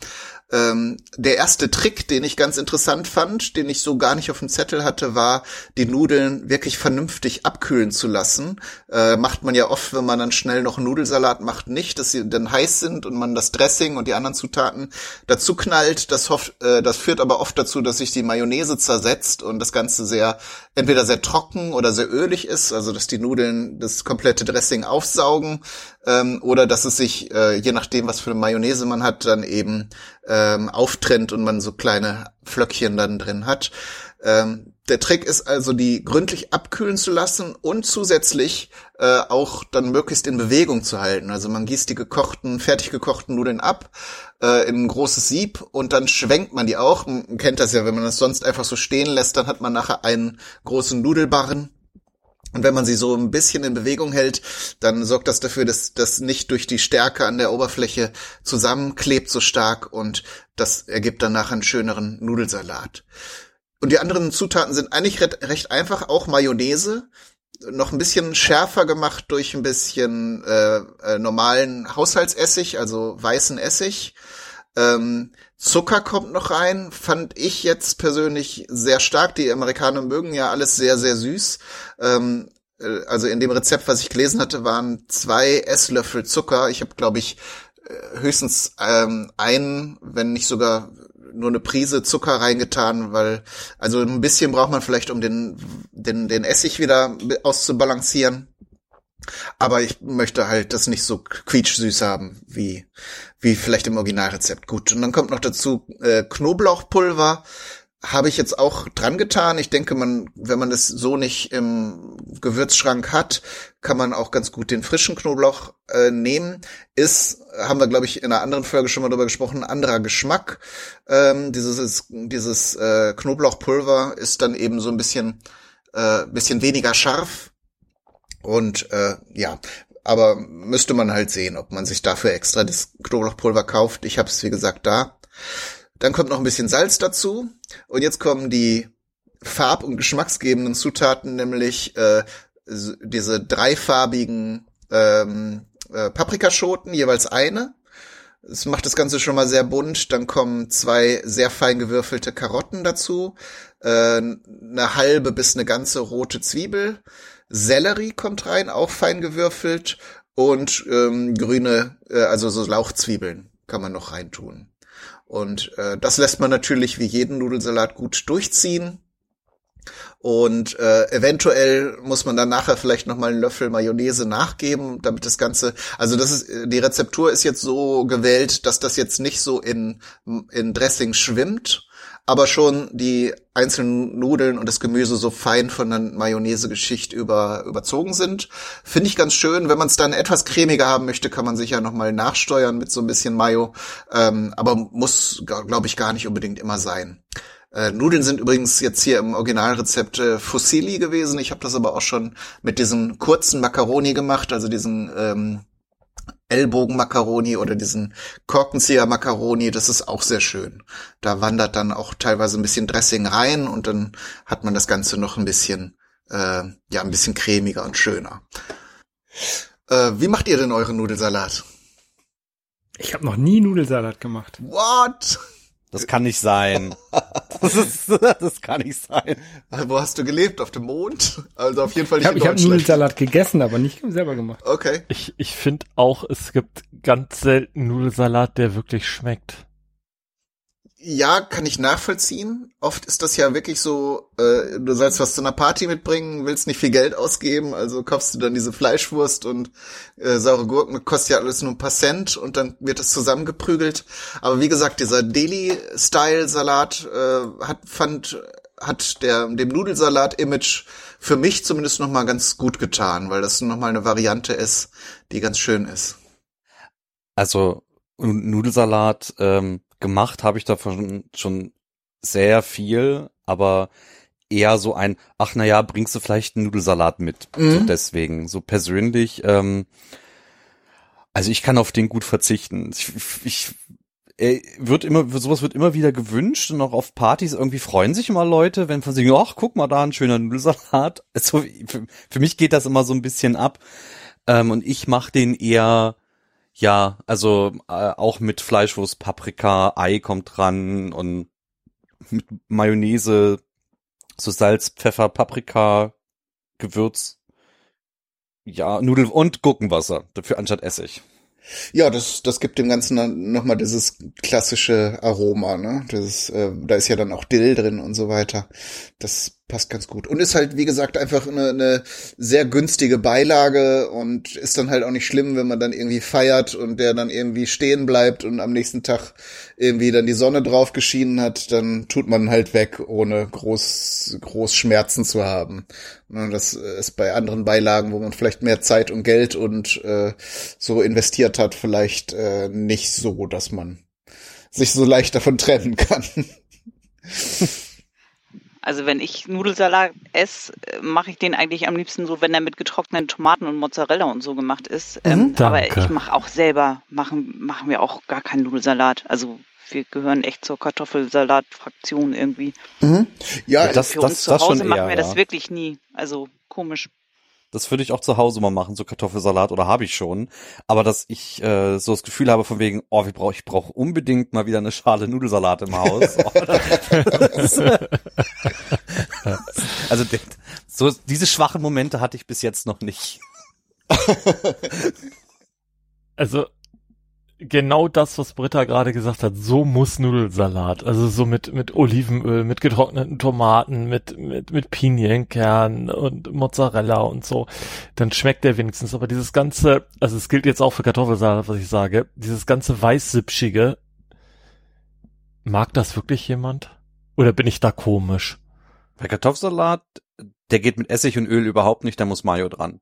Speaker 1: Ähm, der erste Trick, den ich ganz interessant fand, den ich so gar nicht auf dem Zettel hatte, war, die Nudeln wirklich vernünftig abkühlen zu lassen. Äh, macht man ja oft, wenn man dann schnell noch Nudelsalat macht, nicht, dass sie dann heiß sind und man das Dressing und die anderen Zutaten dazu knallt. Das, hoff, äh, das führt aber oft dazu, dass sich die Mayonnaise zersetzt und das Ganze sehr, entweder sehr trocken oder sehr ölig ist, also dass die Nudeln das komplette Dressing aufsaugen ähm, oder dass es sich, äh, je nachdem, was für eine Mayonnaise man hat, dann eben ähm, auftrennt und man so kleine Flöckchen dann drin hat. Ähm, der Trick ist also, die gründlich abkühlen zu lassen und zusätzlich äh, auch dann möglichst in Bewegung zu halten. Also man gießt die gekochten, fertig gekochten Nudeln ab äh, in ein großes Sieb und dann schwenkt man die auch. Man kennt das ja, wenn man das sonst einfach so stehen lässt, dann hat man nachher einen großen Nudelbarren und wenn man sie so ein bisschen in Bewegung hält, dann sorgt das dafür, dass das nicht durch die Stärke an der Oberfläche zusammenklebt so stark und das ergibt danach einen schöneren Nudelsalat. Und die anderen Zutaten sind eigentlich recht einfach, auch Mayonnaise, noch ein bisschen schärfer gemacht durch ein bisschen äh, äh, normalen Haushaltsessig, also weißen Essig. Ähm, Zucker kommt noch rein, fand ich jetzt persönlich sehr stark. Die Amerikaner mögen ja alles sehr, sehr süß. Ähm, äh, also in dem Rezept, was ich gelesen hatte, waren zwei Esslöffel Zucker. Ich habe, glaube ich, äh, höchstens ähm, einen, wenn nicht sogar nur eine Prise Zucker reingetan, weil also ein bisschen braucht man vielleicht, um den den den Essig wieder auszubalancieren. Aber ich möchte halt das nicht so quietschsüß haben, wie, wie vielleicht im Originalrezept. Gut. Und dann kommt noch dazu äh, Knoblauchpulver. Habe ich jetzt auch dran getan. Ich denke, man, wenn man das so nicht im Gewürzschrank hat, kann man auch ganz gut den frischen Knoblauch äh, nehmen. Ist, haben wir, glaube ich, in einer anderen Folge schon mal drüber gesprochen, anderer Geschmack. Ähm, dieses dieses äh, Knoblauchpulver ist dann eben so ein bisschen, äh, bisschen weniger scharf und äh, ja, aber müsste man halt sehen, ob man sich dafür extra das Knoblauchpulver kauft. Ich habe es, wie gesagt, da. Dann kommt noch ein bisschen Salz dazu. Und jetzt kommen die farb- und geschmacksgebenden Zutaten, nämlich äh, diese dreifarbigen ähm, äh, Paprikaschoten, jeweils eine. Das macht das Ganze schon mal sehr bunt. Dann kommen zwei sehr fein gewürfelte Karotten dazu, äh, eine halbe bis eine ganze rote Zwiebel, Sellerie kommt rein, auch fein gewürfelt und ähm, grüne, äh, also so Lauchzwiebeln kann man noch reintun. Und äh, das lässt man natürlich wie jeden Nudelsalat gut durchziehen. Und äh, eventuell muss man dann nachher vielleicht noch mal einen Löffel Mayonnaise nachgeben, damit das Ganze, also das ist, die Rezeptur ist jetzt so gewählt, dass das jetzt nicht so in, in Dressing schwimmt, aber schon die einzelnen Nudeln und das Gemüse so fein von der Mayonnaise-Geschichte über, überzogen sind. Finde ich ganz schön. Wenn man es dann etwas cremiger haben möchte, kann man sicher nochmal nachsteuern mit so ein bisschen Mayo. Ähm, aber muss, glaube ich, gar nicht unbedingt immer sein. Äh, Nudeln sind übrigens jetzt hier im Originalrezept äh, Fusilli gewesen. Ich habe das aber auch schon mit diesen kurzen Macaroni gemacht, also diesen ähm, Ellbogen-Macaroni oder diesen Korkenzieher-Macaroni, das ist auch sehr schön. Da wandert dann auch teilweise ein bisschen Dressing rein und dann hat man das Ganze noch ein bisschen, äh, ja, ein bisschen cremiger und schöner. Äh, wie macht ihr denn euren Nudelsalat?
Speaker 3: Ich habe noch nie Nudelsalat gemacht.
Speaker 1: What?
Speaker 4: Das kann nicht sein. [laughs] Das, ist, [laughs] das kann nicht sein.
Speaker 1: Wo hast du gelebt? Auf dem Mond? Also auf jeden Fall nicht
Speaker 3: ich hab,
Speaker 1: in
Speaker 3: Ich habe
Speaker 1: Deutschland.
Speaker 3: Nudelsalat gegessen, aber nicht selber gemacht.
Speaker 1: Okay.
Speaker 5: Ich, ich finde auch, es gibt ganz selten Nudelsalat, der wirklich schmeckt.
Speaker 1: Ja, kann ich nachvollziehen. Oft ist das ja wirklich so, äh, du sollst was zu einer Party mitbringen, willst nicht viel Geld ausgeben, also kaufst du dann diese Fleischwurst und äh, saure Gurken, kostet ja alles nur ein paar Cent und dann wird das zusammengeprügelt. Aber wie gesagt, dieser Deli-Style-Salat äh, hat, fand, hat der, dem Nudelsalat-Image für mich zumindest nochmal ganz gut getan, weil das nochmal eine Variante ist, die ganz schön ist.
Speaker 4: Also Nudelsalat, ähm, gemacht habe ich davon schon sehr viel, aber eher so ein, ach na ja, bringst du vielleicht einen Nudelsalat mit. Mhm. So deswegen, so persönlich, ähm, also ich kann auf den gut verzichten. Ich, ich äh, wird immer, sowas wird immer wieder gewünscht und auch auf Partys irgendwie freuen sich immer Leute, wenn von sich, ach, guck mal da, ein schöner Nudelsalat. [laughs] Also, für, für mich geht das immer so ein bisschen ab. Ähm, und ich mache den eher ja, also äh, auch mit Fleischwurst, Paprika, Ei kommt dran und mit Mayonnaise, so Salz, Pfeffer, Paprika, Gewürz. Ja, Nudel und Gurkenwasser, dafür anstatt Essig.
Speaker 1: Ja, das, das gibt dem Ganzen nochmal dieses klassische Aroma, ne? Das, äh, da ist ja dann auch Dill drin und so weiter. Das passt ganz gut. Und ist halt, wie gesagt, einfach eine, eine sehr günstige Beilage und ist dann halt auch nicht schlimm, wenn man dann irgendwie feiert und der dann irgendwie stehen bleibt und am nächsten Tag irgendwie dann die Sonne drauf geschienen hat, dann tut man halt weg, ohne groß, groß Schmerzen zu haben. Ne, das ist bei anderen Beilagen, wo man vielleicht mehr Zeit und Geld und äh, so investiert hat, vielleicht äh, nicht so, dass man sich so leicht davon trennen kann. [laughs]
Speaker 2: Also wenn ich Nudelsalat esse, mache ich den eigentlich am liebsten so, wenn er mit getrockneten Tomaten und Mozzarella und so gemacht ist. Mhm, ähm, aber ich mache auch selber, machen, machen wir auch gar keinen Nudelsalat. Also wir gehören echt zur Kartoffelsalat-Fraktion irgendwie.
Speaker 1: Mhm. Ja,
Speaker 2: das, Für das, uns das, zu Hause machen eher, wir das ja. wirklich nie. Also komisch.
Speaker 4: Das würde ich auch zu Hause mal machen, so Kartoffelsalat oder habe ich schon. Aber dass ich äh, so das Gefühl habe von wegen, oh, ich brauche ich brauch unbedingt mal wieder eine Schale Nudelsalat im Haus. [laughs] [laughs] also so diese schwachen Momente hatte ich bis jetzt noch nicht.
Speaker 5: also genau das, was Britta gerade gesagt hat. So muss Nudelsalat. Also so mit, mit Olivenöl, mit getrockneten Tomaten, mit, mit, mit Pinienkern und Mozzarella und so. Dann schmeckt der wenigstens. Aber dieses ganze, also es gilt jetzt auch für Kartoffelsalat, was ich sage, dieses ganze weißsipschige, mag das wirklich jemand? Oder bin ich da komisch?
Speaker 4: Bei Kartoffelsalat, der geht mit Essig und Öl überhaupt nicht, da muss Mayo dran.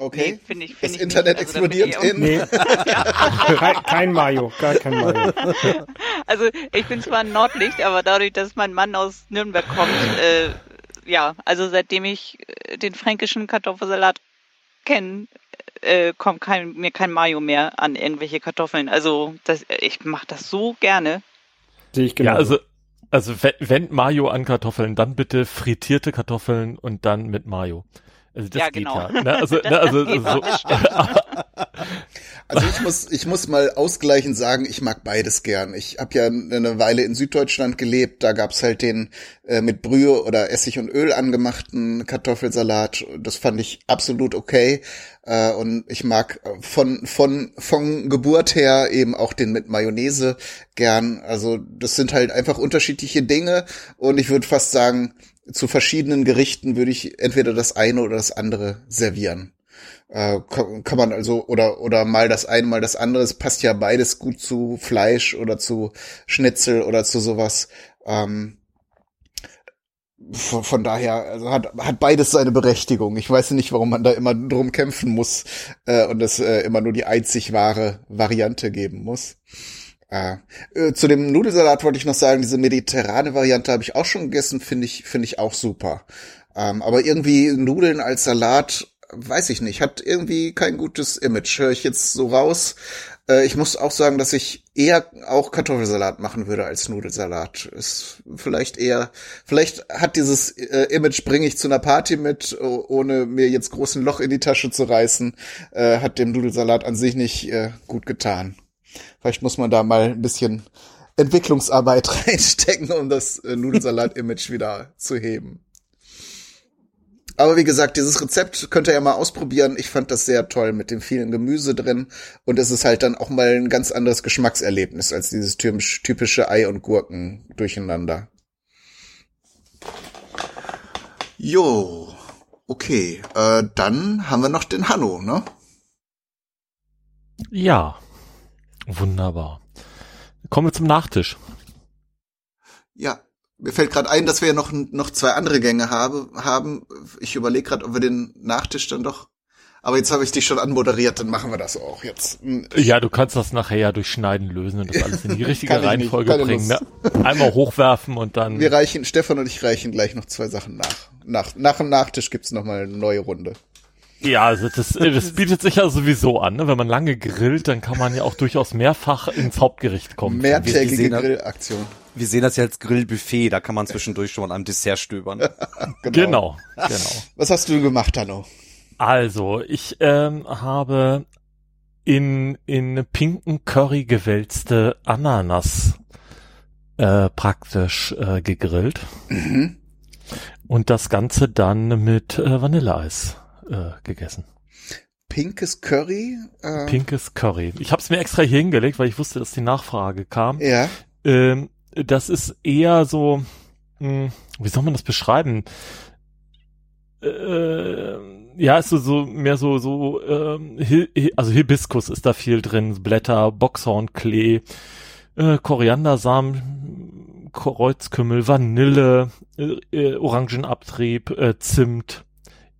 Speaker 1: Okay. Nee,
Speaker 2: find ich,
Speaker 1: find das ich Internet nicht. Also explodiert also, in. Nee. [laughs]
Speaker 3: kein, kein Mayo, gar kein Mayo.
Speaker 2: Also ich bin zwar ein Nordlicht, aber dadurch, dass mein Mann aus Nürnberg kommt, äh, ja, also seitdem ich äh, den fränkischen Kartoffelsalat kenne, äh, kommt kein, mir kein Mayo mehr an irgendwelche Kartoffeln. Also das, ich mache das so gerne.
Speaker 5: Sehe ich genau. Ja, also also wenn, wenn Mayo an Kartoffeln, dann bitte frittierte Kartoffeln und dann mit Mayo. Also das ja, genau. geht ja. Ne? Also, [laughs] ne, also, so. [laughs] [laughs]
Speaker 1: also ich muss, ich muss mal ausgleichend sagen, ich mag beides gern. Ich habe ja eine Weile in Süddeutschland gelebt, da gab's halt den äh, mit Brühe oder Essig und Öl angemachten Kartoffelsalat. Das fand ich absolut okay. Äh, und ich mag von, von, von Geburt her eben auch den mit Mayonnaise gern. Also das sind halt einfach unterschiedliche Dinge und ich würde fast sagen, zu verschiedenen Gerichten würde ich entweder das eine oder das andere servieren. Äh, kann, kann, man also oder oder mal das eine, mal das andere. Es passt ja beides gut zu Fleisch oder zu Schnitzel oder zu sowas. Ähm, von, von daher also hat hat beides seine Berechtigung. Ich weiß nicht, warum man da immer drum kämpfen muss äh, und es äh, immer nur die einzig wahre Variante geben muss. Ah. Äh, zu dem Nudelsalat wollte ich noch sagen, diese mediterrane Variante habe ich auch schon gegessen, finde ich, finde ich auch super. Ähm, aber irgendwie Nudeln als Salat, weiß ich nicht, hat irgendwie kein gutes Image, höre ich jetzt so raus. Äh, ich muss auch sagen, dass ich eher auch Kartoffelsalat machen würde als Nudelsalat. Ist vielleicht eher, vielleicht hat dieses äh, Image, bringe ich zu einer Party mit, ohne mir jetzt großen Loch in die Tasche zu reißen, äh, hat dem Nudelsalat an sich nicht äh, gut getan. Vielleicht muss man da mal ein bisschen Entwicklungsarbeit [laughs] reinstecken, um das äh, Nudelsalat-Image wieder zu heben. Aber wie gesagt, dieses Rezept könnt ihr ja mal ausprobieren. Ich fand das sehr toll mit dem vielen Gemüse drin. Und es ist halt dann auch mal ein ganz anderes Geschmackserlebnis als dieses typische Ei und Gurken durcheinander. Jo, okay. Äh, dann haben wir noch den Hanno, ne?
Speaker 5: Ja, wunderbar. Kommen wir zum Nachtisch.
Speaker 1: Ja, mir fällt gerade ein, dass wir ja noch, noch zwei andere Gänge habe, haben. Ich überlege gerade, ob wir den Nachtisch dann doch. Aber jetzt habe ich dich schon anmoderiert, dann machen wir das auch jetzt. Hm.
Speaker 5: Ja, du kannst das nachher ja durch Schneiden lösen und das [laughs] alles in die richtige Reihenfolge bringen. Ne? Einmal hochwerfen und dann.
Speaker 1: Wir reichen, Stefan und ich reichen gleich noch zwei Sachen nach. Nach, nach dem Nachtisch gibt's noch mal eine neue Runde.
Speaker 5: Ja, also das, das bietet sich ja sowieso an. Ne? Wenn man lange grillt, dann kann man ja auch durchaus mehrfach ins Hauptgericht kommen.
Speaker 1: Mehrtägige Grillaktion.
Speaker 4: Wir sehen das ja als Grillbuffet, da kann man zwischendurch schon mal am Dessert stöbern. [laughs]
Speaker 5: genau. genau, genau.
Speaker 1: Was hast du gemacht, Hanno?
Speaker 5: Also, ich ähm, habe in, in pinken Curry gewälzte Ananas äh, praktisch äh, gegrillt. Mhm. Und das Ganze dann mit äh, Vanilleeis äh, gegessen.
Speaker 1: Pinkes Curry?
Speaker 5: Äh Pinkes Curry. Ich habe es mir extra hier hingelegt, weil ich wusste, dass die Nachfrage kam.
Speaker 1: Ja.
Speaker 5: Ähm, das ist eher so, mh, hm, wie soll man das beschreiben? Äh, ja, ist so, so mehr so so ähm, also Hibiskus ist da viel drin, Blätter, Boxhornklee, äh, Koriandersamen, Kreuzkümmel, Vanille, äh, äh, Orangenabtrieb, äh, Zimt,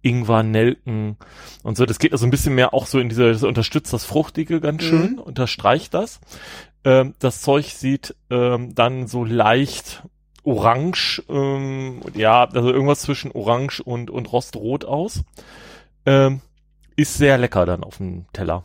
Speaker 5: Ingwer, Nelken und so. Das geht also ein bisschen mehr auch so in diese, das unterstützt das Fruchtige ganz schön, mhm. unterstreicht das. Ähm, das Zeug sieht ähm, dann so leicht orange, ähm, ja, also irgendwas zwischen orange und, und rostrot aus. Ähm, ist sehr lecker dann auf dem Teller.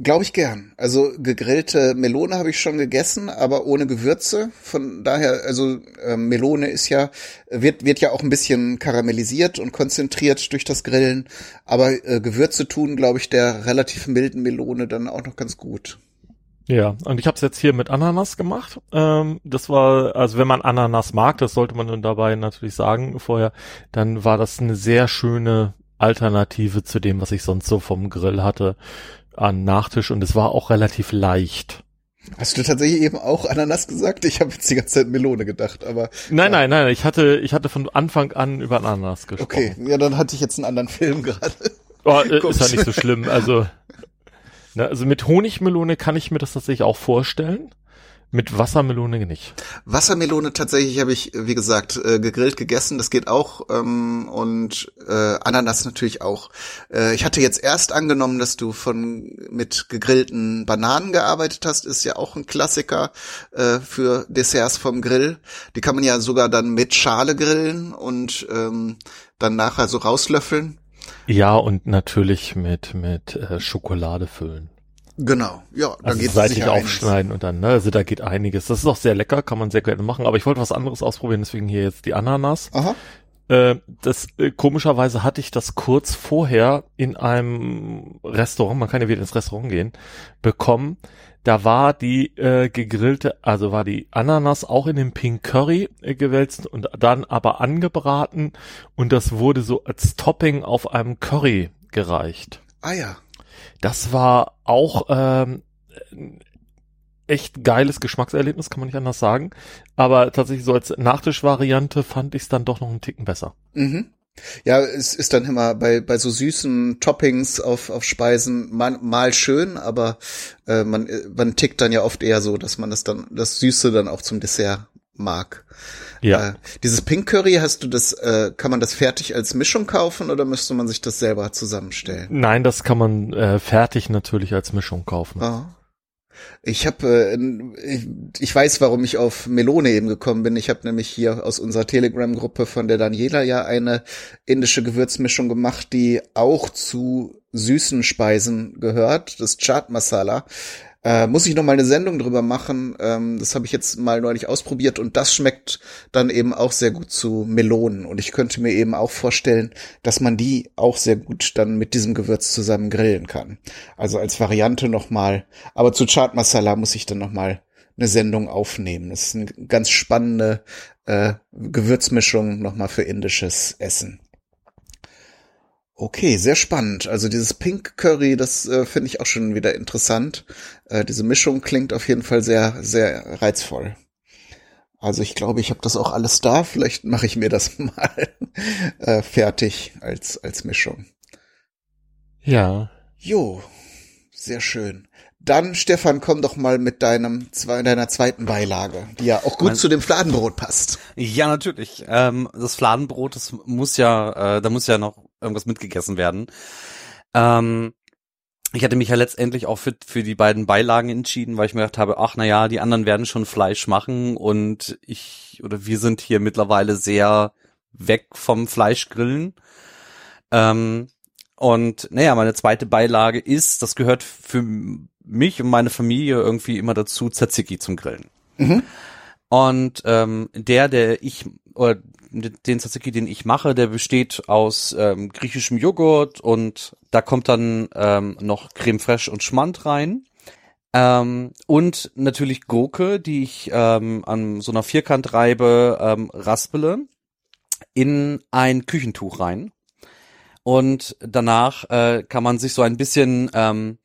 Speaker 1: Glaube ich gern. Also gegrillte Melone habe ich schon gegessen, aber ohne Gewürze. Von daher, also äh, Melone ist ja wird wird ja auch ein bisschen karamellisiert und konzentriert durch das Grillen, aber äh, Gewürze tun, glaube ich, der relativ milden Melone dann auch noch ganz gut.
Speaker 5: Ja, und ich habe es jetzt hier mit Ananas gemacht. Ähm, das war, also wenn man Ananas mag, das sollte man dann dabei natürlich sagen vorher, dann war das eine sehr schöne Alternative zu dem, was ich sonst so vom Grill hatte an Nachtisch und es war auch relativ leicht.
Speaker 1: Hast du tatsächlich eben auch Ananas gesagt? Ich habe jetzt die ganze Zeit Melone gedacht, aber.
Speaker 5: Nein, ja. nein, nein, ich hatte, ich hatte von Anfang an über Ananas gesprochen.
Speaker 1: Okay, ja, dann hatte ich jetzt einen anderen Film gerade.
Speaker 5: Oh, äh, [laughs] ist ja nicht so schlimm. Also, ne, also mit Honigmelone kann ich mir das tatsächlich auch vorstellen. Mit Wassermelone nicht.
Speaker 1: Wassermelone tatsächlich habe ich, wie gesagt, äh, gegrillt gegessen. Das geht auch. Ähm, und äh, Ananas natürlich auch. Äh, ich hatte jetzt erst angenommen, dass du von mit gegrillten Bananen gearbeitet hast. Ist ja auch ein Klassiker äh, für Desserts vom Grill. Die kann man ja sogar dann mit Schale grillen und ähm, dann nachher so rauslöffeln.
Speaker 5: Ja, und natürlich mit, mit äh, Schokolade füllen.
Speaker 1: Genau, ja,
Speaker 5: da also geht seitig aufschneiden und dann, ne, also da geht einiges. Das ist auch sehr lecker, kann man sehr gerne machen, aber ich wollte was anderes ausprobieren, deswegen hier jetzt die Ananas.
Speaker 1: Aha.
Speaker 5: Äh, das äh, komischerweise hatte ich das kurz vorher in einem Restaurant, man kann ja wieder ins Restaurant gehen, bekommen. Da war die äh, gegrillte, also war die Ananas auch in dem Pink Curry äh, gewälzt und dann aber angebraten und das wurde so als Topping auf einem Curry gereicht.
Speaker 1: Ah ja.
Speaker 5: Das war auch ähm, echt geiles Geschmackserlebnis, kann man nicht anders sagen. Aber tatsächlich so als Nachtischvariante fand ich es dann doch noch einen Ticken besser.
Speaker 1: Mhm. Ja, es ist dann immer bei, bei so süßen Toppings auf, auf Speisen mal, mal schön, aber äh, man, man tickt dann ja oft eher so, dass man das dann, das Süße dann auch zum Dessert mag.
Speaker 5: Ja.
Speaker 1: Äh, dieses Pink Curry, hast du das, äh, kann man das fertig als Mischung kaufen oder müsste man sich das selber zusammenstellen?
Speaker 5: Nein, das kann man äh, fertig natürlich als Mischung kaufen.
Speaker 1: Ah. Ich habe, äh, ich, weiß, warum ich auf Melone eben gekommen bin. Ich habe nämlich hier aus unserer Telegram-Gruppe von der Daniela ja eine indische Gewürzmischung gemacht, die auch zu süßen Speisen gehört, das Chaat Masala. Äh, muss ich noch mal eine Sendung drüber machen. Ähm, das habe ich jetzt mal neulich ausprobiert und das schmeckt dann eben auch sehr gut zu Melonen. Und ich könnte mir eben auch vorstellen, dass man die auch sehr gut dann mit diesem Gewürz zusammen grillen kann. Also als Variante noch mal. Aber zu Chaat Masala muss ich dann noch mal eine Sendung aufnehmen. Das ist eine ganz spannende äh, Gewürzmischung noch mal für indisches Essen. Okay, sehr spannend. Also dieses Pink Curry, das äh, finde ich auch schon wieder interessant. Äh, diese Mischung klingt auf jeden Fall sehr, sehr reizvoll. Also ich glaube, ich habe das auch alles da. Vielleicht mache ich mir das [laughs] mal äh, fertig als, als Mischung.
Speaker 5: Ja.
Speaker 1: Jo, sehr schön. Dann, Stefan, komm doch mal mit deinem, deiner zweiten Beilage, die ja auch gut mein, zu dem Fladenbrot passt.
Speaker 4: Ja, natürlich. Ähm, das Fladenbrot, das muss ja, äh, da muss ja noch irgendwas mitgegessen werden. Ähm, ich hatte mich ja letztendlich auch für, für die beiden Beilagen entschieden, weil ich mir gedacht habe, ach na ja, die anderen werden schon Fleisch machen und ich oder wir sind hier mittlerweile sehr weg vom Fleischgrillen. Ähm, und naja, meine zweite Beilage ist, das gehört für mich und meine Familie irgendwie immer dazu, Tzatziki zum Grillen. Mhm. Und ähm, der, der ich oder den Tzatziki, den ich mache, der besteht aus ähm, griechischem Joghurt und da kommt dann ähm, noch Creme fraiche und Schmand rein. Ähm, und natürlich Gurke, die ich ähm, an so einer Vierkantreibe ähm, raspele, in ein Küchentuch rein. Und danach äh, kann man sich so ein bisschen ähm,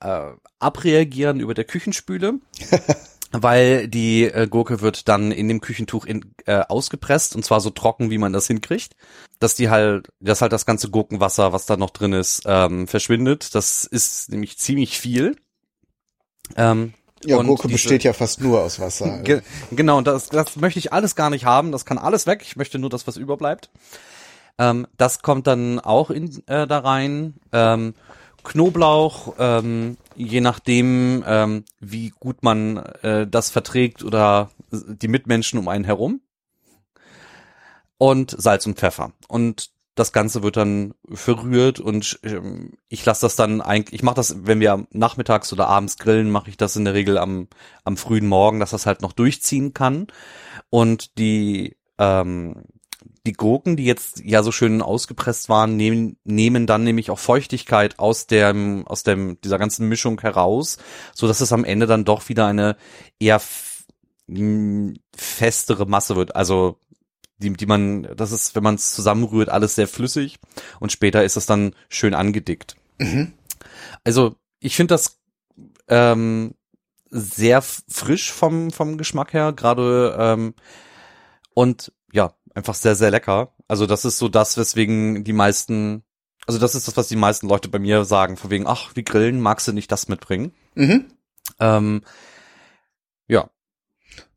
Speaker 4: äh, abreagieren über der Küchenspüle. [laughs] weil die äh, Gurke wird dann in dem Küchentuch in, äh, ausgepresst und zwar so trocken, wie man das hinkriegt, dass die halt, dass halt das ganze Gurkenwasser, was da noch drin ist, ähm, verschwindet. Das ist nämlich ziemlich viel.
Speaker 1: Ähm, ja, Gurke diese, besteht ja fast nur aus Wasser. [laughs]
Speaker 4: Ge genau, und das, das möchte ich alles gar nicht haben. Das kann alles weg. Ich möchte nur das, was überbleibt. Ähm, das kommt dann auch in, äh, da rein. Ähm, Knoblauch, ähm, je nachdem, ähm, wie gut man äh, das verträgt oder die Mitmenschen um einen herum. Und Salz und Pfeffer. Und das Ganze wird dann verrührt und ähm, ich lasse das dann eigentlich, ich mache das, wenn wir nachmittags oder abends grillen, mache ich das in der Regel am, am frühen Morgen, dass das halt noch durchziehen kann. Und die ähm, die Gurken, die jetzt ja so schön ausgepresst waren, nehmen, nehmen dann nämlich auch Feuchtigkeit aus dem, aus dem, dieser ganzen Mischung heraus, so dass es am Ende dann doch wieder eine eher festere Masse wird. Also, die, die man, das ist, wenn man es zusammenrührt, alles sehr flüssig und später ist es dann schön angedickt. Mhm. Also, ich finde das, ähm, sehr frisch vom, vom Geschmack her, gerade, ähm, und ja, einfach sehr, sehr lecker. Also das ist so das, weswegen die meisten, also das ist das, was die meisten Leute bei mir sagen, von wegen, ach, wie grillen, magst du nicht das mitbringen? Mhm. Ähm, ja.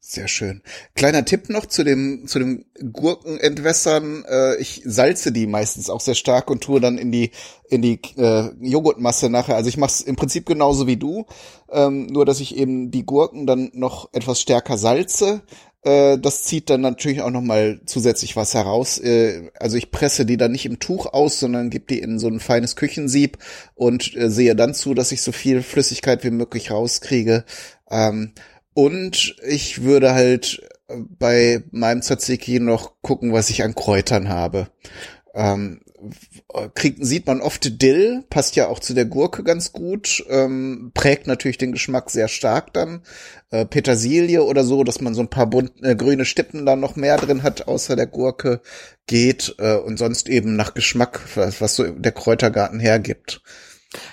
Speaker 1: Sehr schön. Kleiner Tipp noch zu dem zu dem Gurkenentwässern. Äh, ich salze die meistens auch sehr stark und tue dann in die in die äh, Joghurtmasse nachher. Also ich mache es im Prinzip genauso wie du, ähm, nur dass ich eben die Gurken dann noch etwas stärker salze, das zieht dann natürlich auch noch mal zusätzlich was heraus. Äh, also ich presse die dann nicht im Tuch aus, sondern gebe die in so ein feines Küchensieb und äh, sehe dann zu, dass ich so viel Flüssigkeit wie möglich rauskriege. Ähm, und ich würde halt bei meinem Tzatziki noch gucken, was ich an Kräutern habe. Ähm, kriegt, sieht man oft Dill, passt ja auch zu der Gurke ganz gut, ähm, prägt natürlich den Geschmack sehr stark dann. Äh, Petersilie oder so, dass man so ein paar bunt, äh, grüne Stippen dann noch mehr drin hat, außer der Gurke geht äh, und sonst eben nach Geschmack, was, was so der Kräutergarten hergibt.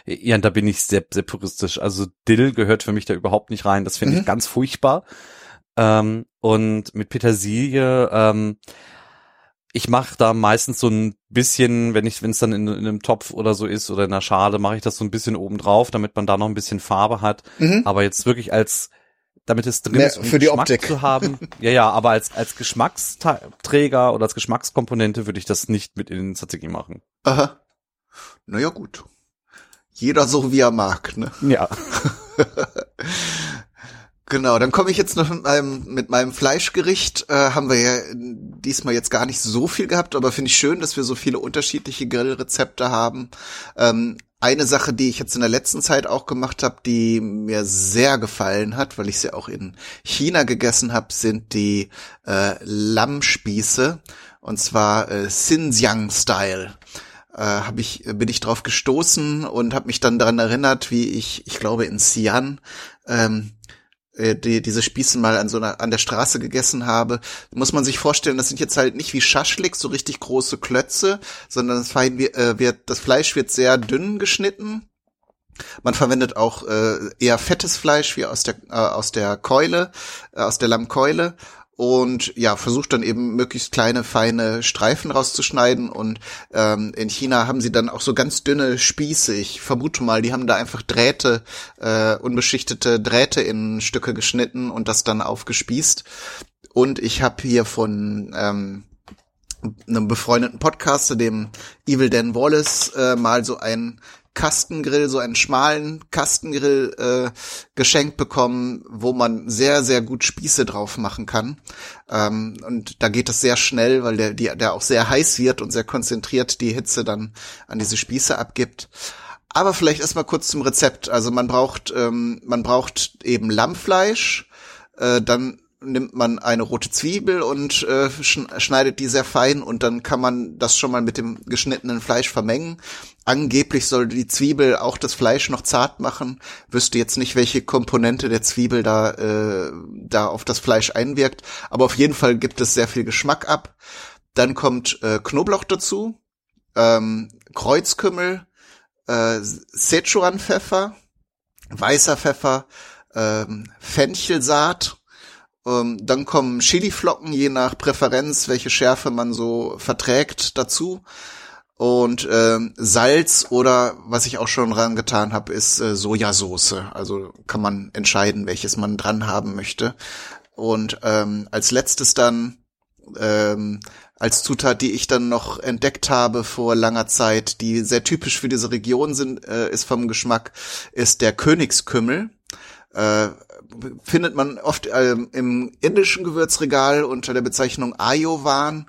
Speaker 4: Ja, da bin ich sehr, sehr puristisch. Also Dill gehört für mich da überhaupt nicht rein. Das finde mhm. ich ganz furchtbar. Ähm, und mit Petersilie, ähm, ich mache da meistens so ein bisschen, wenn ich, wenn es dann in, in, einem Topf oder so ist oder in einer Schale, mache ich das so ein bisschen oben drauf, damit man da noch ein bisschen Farbe hat. Mhm. Aber jetzt wirklich als, damit es drin
Speaker 1: Mehr
Speaker 4: ist,
Speaker 1: um für die
Speaker 4: Geschmack
Speaker 1: Optik
Speaker 4: zu haben. ja, ja, aber als als Geschmacksträger oder als Geschmackskomponente würde ich das nicht mit in den Tzatziki machen.
Speaker 1: Aha. Naja, gut. Jeder so wie er mag, ne?
Speaker 4: Ja. [laughs]
Speaker 1: Genau, dann komme ich jetzt noch mit meinem, mit meinem Fleischgericht. Äh, haben wir ja diesmal jetzt gar nicht so viel gehabt, aber finde ich schön, dass wir so viele unterschiedliche Grillrezepte haben. Ähm, eine Sache, die ich jetzt in der letzten Zeit auch gemacht habe, die mir sehr gefallen hat, weil ich sie auch in China gegessen habe, sind die äh, Lammspieße und zwar äh, Xinjiang-Style. Äh, hab ich bin ich drauf gestoßen und habe mich dann daran erinnert, wie ich, ich glaube in Xi'an ähm, äh, die, diese Spieße mal an so einer, an der Straße gegessen habe, muss man sich vorstellen, das sind jetzt halt nicht wie Schaschlik, so richtig große Klötze, sondern das, Fein, äh, wird, das Fleisch wird sehr dünn geschnitten. Man verwendet auch äh, eher fettes Fleisch wie aus der äh, aus der Keule, äh, aus der Lammkeule und ja, versucht dann eben möglichst kleine, feine Streifen rauszuschneiden. Und ähm, in China haben sie dann auch so ganz dünne Spieße. Ich vermute mal, die haben da einfach Drähte, äh, unbeschichtete Drähte in Stücke geschnitten und das dann aufgespießt. Und ich habe hier von ähm, einem befreundeten Podcaster, dem Evil Dan Wallace, äh, mal so ein Kastengrill, so einen schmalen Kastengrill äh, geschenkt bekommen, wo man sehr, sehr gut Spieße drauf machen kann. Ähm, und da geht es sehr schnell, weil der, die, der auch sehr heiß wird und sehr konzentriert die Hitze dann an diese Spieße abgibt. Aber vielleicht erstmal kurz zum Rezept. Also man braucht, ähm, man braucht eben Lammfleisch, äh, dann nimmt man eine rote Zwiebel und äh, schneidet die sehr fein und dann kann man das schon mal mit dem geschnittenen Fleisch vermengen. Angeblich soll die Zwiebel auch das Fleisch noch zart machen. Wüsste jetzt nicht, welche Komponente der Zwiebel da, äh, da auf das Fleisch einwirkt. Aber auf jeden Fall gibt es sehr viel Geschmack ab. Dann kommt äh, Knoblauch dazu, ähm, Kreuzkümmel, äh, Szechuan-Pfeffer, weißer Pfeffer, ähm, Fenchelsaat, ähm, dann kommen Chiliflocken, je nach Präferenz, welche Schärfe man so verträgt, dazu. Und ähm, Salz oder was ich auch schon dran getan habe, ist äh, Sojasauce. Also kann man entscheiden, welches man dran haben möchte. Und ähm, als letztes dann ähm, als Zutat, die ich dann noch entdeckt habe vor langer Zeit, die sehr typisch für diese Region sind, äh, ist vom Geschmack, ist der Königskümmel. Äh, findet man oft äh, im indischen Gewürzregal unter der Bezeichnung Ayovan.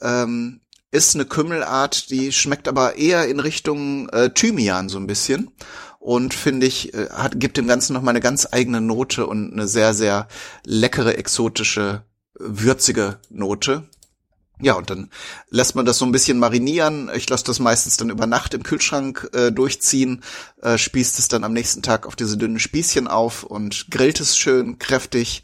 Speaker 1: Ähm, ist eine Kümmelart, die schmeckt aber eher in Richtung äh, Thymian so ein bisschen und finde ich äh, hat gibt dem Ganzen noch mal eine ganz eigene Note und eine sehr sehr leckere exotische würzige Note. Ja, und dann lässt man das so ein bisschen marinieren. Ich lasse das meistens dann über Nacht im Kühlschrank äh, durchziehen, äh, spießt es dann am nächsten Tag auf diese dünnen Spießchen auf und grillt es schön kräftig.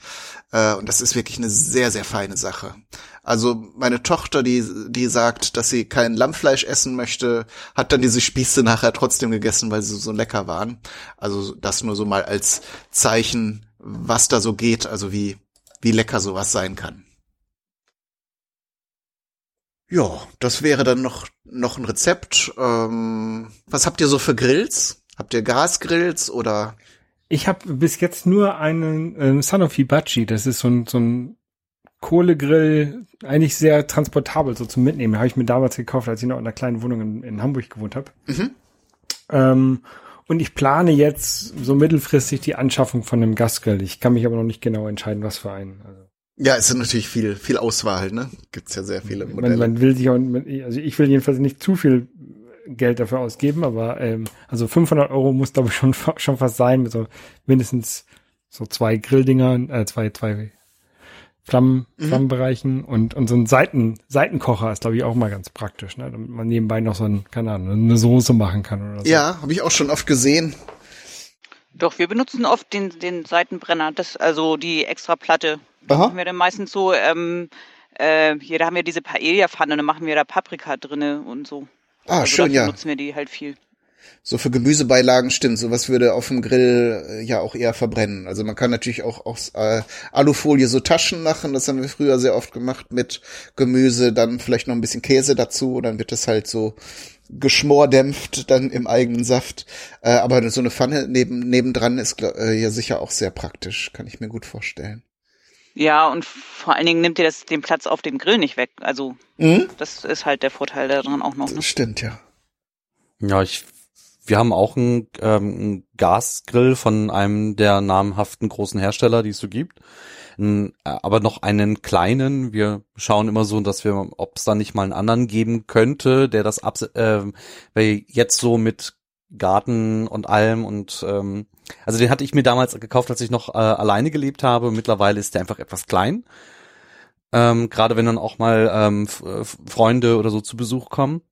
Speaker 1: Äh, und das ist wirklich eine sehr, sehr feine Sache. Also meine Tochter, die, die sagt, dass sie kein Lammfleisch essen möchte, hat dann diese Spieße nachher trotzdem gegessen, weil sie so lecker waren. Also das nur so mal als Zeichen, was da so geht, also wie, wie lecker sowas sein kann. Ja, das wäre dann noch, noch ein Rezept. Ähm, was habt ihr so für Grills? Habt ihr Gasgrills oder?
Speaker 3: Ich habe bis jetzt nur einen ähm, Sanofi Bachi. Das ist so ein, so ein Kohlegrill, eigentlich sehr transportabel so zum Mitnehmen. Habe ich mir damals gekauft, als ich noch in einer kleinen Wohnung in, in Hamburg gewohnt habe. Mhm. Ähm, und ich plane jetzt so mittelfristig die Anschaffung von einem Gasgrill. Ich kann mich aber noch nicht genau entscheiden, was für einen. Also.
Speaker 1: Ja, es sind natürlich viel, viel Auswahl, ne? Gibt's ja sehr viele
Speaker 3: Modelle. Man, man will sich auch, also ich will jedenfalls nicht zu viel Geld dafür ausgeben, aber ähm, also 500 Euro muss glaube ich schon [laughs] schon fast sein mit so mindestens so zwei Grilldinger, äh, zwei zwei Flammen, mhm. Flammenbereichen und und so ein Seiten Seitenkocher ist glaube ich auch mal ganz praktisch, ne? Damit man nebenbei noch so ein keine Ahnung eine Soße machen kann oder so.
Speaker 1: Ja, habe ich auch schon oft gesehen.
Speaker 2: Doch wir benutzen oft den den Seitenbrenner, das also die extra Platte Aha. machen wir dann meistens so, ähm, äh, hier, da haben wir diese Paella-Pfanne, dann machen wir da Paprika drinne und so.
Speaker 1: Ah, also schön, ja.
Speaker 2: nutzen wir die halt viel.
Speaker 1: So für Gemüsebeilagen stimmt, sowas würde auf dem Grill äh, ja auch eher verbrennen. Also man kann natürlich auch aus äh, Alufolie so Taschen machen, das haben wir früher sehr oft gemacht mit Gemüse, dann vielleicht noch ein bisschen Käse dazu, dann wird es halt so geschmordämpft dann im eigenen Saft. Äh, aber so eine Pfanne neben, nebendran ist äh, ja sicher auch sehr praktisch, kann ich mir gut vorstellen.
Speaker 2: Ja, und vor allen Dingen nimmt ihr das den Platz auf dem Grill nicht weg. Also mhm. das ist halt der Vorteil daran auch noch. Ne?
Speaker 1: Das stimmt, ja.
Speaker 4: Ja, ich wir haben auch einen, ähm, einen Gasgrill von einem der namhaften großen Hersteller, die es so gibt. Ein, aber noch einen kleinen. Wir schauen immer so, dass wir, ob es da nicht mal einen anderen geben könnte, der das ab, äh, weil jetzt so mit Garten und allem und ähm, also den hatte ich mir damals gekauft, als ich noch äh, alleine gelebt habe. Mittlerweile ist der einfach etwas klein. Ähm, Gerade wenn dann auch mal ähm, äh, Freunde oder so zu Besuch kommen.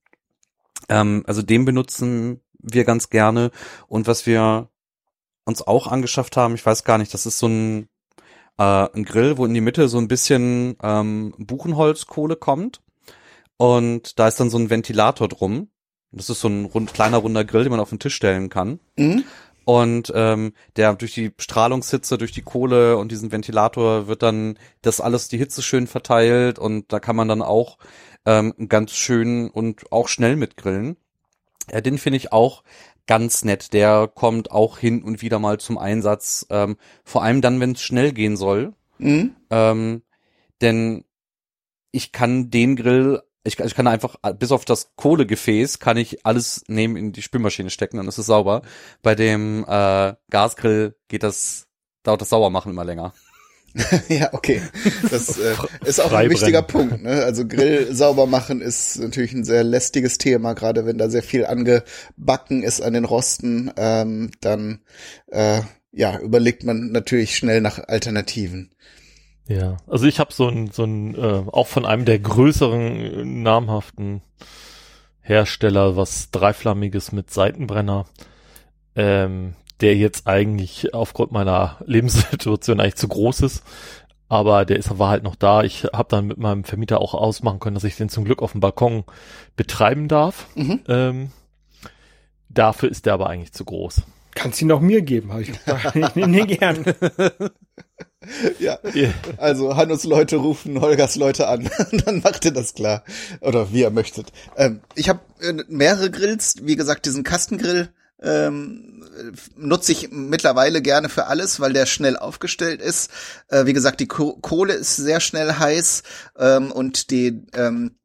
Speaker 4: Ähm, also den benutzen wir ganz gerne. Und was wir uns auch angeschafft haben, ich weiß gar nicht, das ist so ein, äh, ein Grill, wo in die Mitte so ein bisschen ähm, Buchenholzkohle kommt. Und da ist dann so ein Ventilator drum. Das ist so ein rund, kleiner runder Grill, den man auf den Tisch stellen kann.
Speaker 1: Mhm.
Speaker 4: Und ähm, der durch die Strahlungshitze, durch die Kohle und diesen Ventilator wird dann das alles die Hitze schön verteilt und da kann man dann auch ähm, ganz schön und auch schnell mit grillen. Ja, den finde ich auch ganz nett. Der kommt auch hin und wieder mal zum Einsatz. Ähm, vor allem dann, wenn es schnell gehen soll.
Speaker 1: Mhm.
Speaker 4: Ähm, denn ich kann den Grill, ich, ich kann einfach, bis auf das Kohlegefäß, kann ich alles nehmen in die Spülmaschine stecken, dann ist es sauber. Bei dem äh, Gasgrill geht das, dauert das Saubermachen immer länger. [laughs]
Speaker 1: ja, okay. Das äh, ist auch ein wichtiger Punkt. Ne? Also Grill sauber machen ist natürlich ein sehr lästiges Thema, gerade wenn da sehr viel angebacken ist an den Rosten. Ähm, dann äh, ja überlegt man natürlich schnell nach Alternativen.
Speaker 5: Ja, also ich habe so ein, so ein äh, auch von einem der größeren äh, namhaften Hersteller, was dreiflammiges mit Seitenbrenner. Ähm, der jetzt eigentlich aufgrund meiner Lebenssituation eigentlich zu groß ist. Aber der ist, war halt noch da. Ich habe dann mit meinem Vermieter auch ausmachen können, dass ich den zum Glück auf dem Balkon betreiben darf.
Speaker 1: Mhm.
Speaker 5: Ähm, dafür ist der aber eigentlich zu groß.
Speaker 3: Kannst ihn auch mir geben, habe ich gesagt. Ich [laughs] nehme den gern.
Speaker 1: Ja, also Hannos Leute rufen Holgers Leute an, [laughs] dann macht ihr das klar. Oder wie ihr möchtet. Ähm, ich habe äh, mehrere Grills, wie gesagt, diesen Kastengrill ähm, nutze ich mittlerweile gerne für alles, weil der schnell aufgestellt ist. Äh, wie gesagt, die Ko Kohle ist sehr schnell heiß ähm, und die ähm,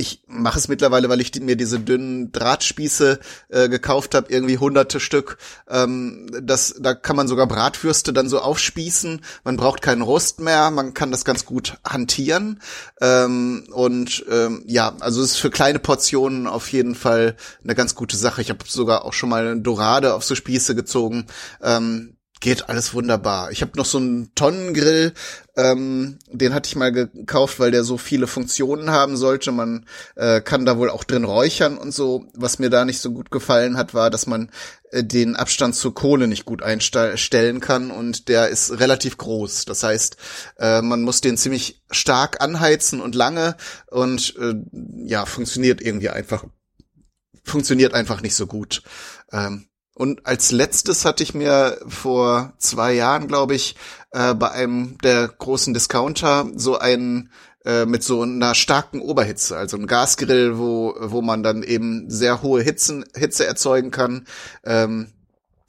Speaker 1: ich mache es mittlerweile, weil ich die, mir diese dünnen Drahtspieße äh, gekauft habe, irgendwie hunderte Stück. Ähm, das, da kann man sogar Bratwürste dann so aufspießen. Man braucht keinen Rost mehr, man kann das ganz gut hantieren. Ähm, und ähm, ja, also es ist für kleine Portionen auf jeden Fall eine ganz gute Sache. Ich habe sogar auch schon mal eine Dorade auf so Spieße gezogen. Ähm, geht alles wunderbar. Ich habe noch so einen Tonnengrill, ähm, den hatte ich mal gekauft, weil der so viele Funktionen haben sollte. Man äh, kann da wohl auch drin räuchern und so. Was mir da nicht so gut gefallen hat, war, dass man äh, den Abstand zur Kohle nicht gut einstellen kann und der ist relativ groß. Das heißt, äh, man muss den ziemlich stark anheizen und lange und äh, ja, funktioniert irgendwie einfach funktioniert einfach nicht so gut. Ähm, und als letztes hatte ich mir vor zwei Jahren, glaube ich, äh, bei einem der großen Discounter so einen äh, mit so einer starken Oberhitze, also ein Gasgrill, wo, wo man dann eben sehr hohe Hitzen, Hitze erzeugen kann. Ähm,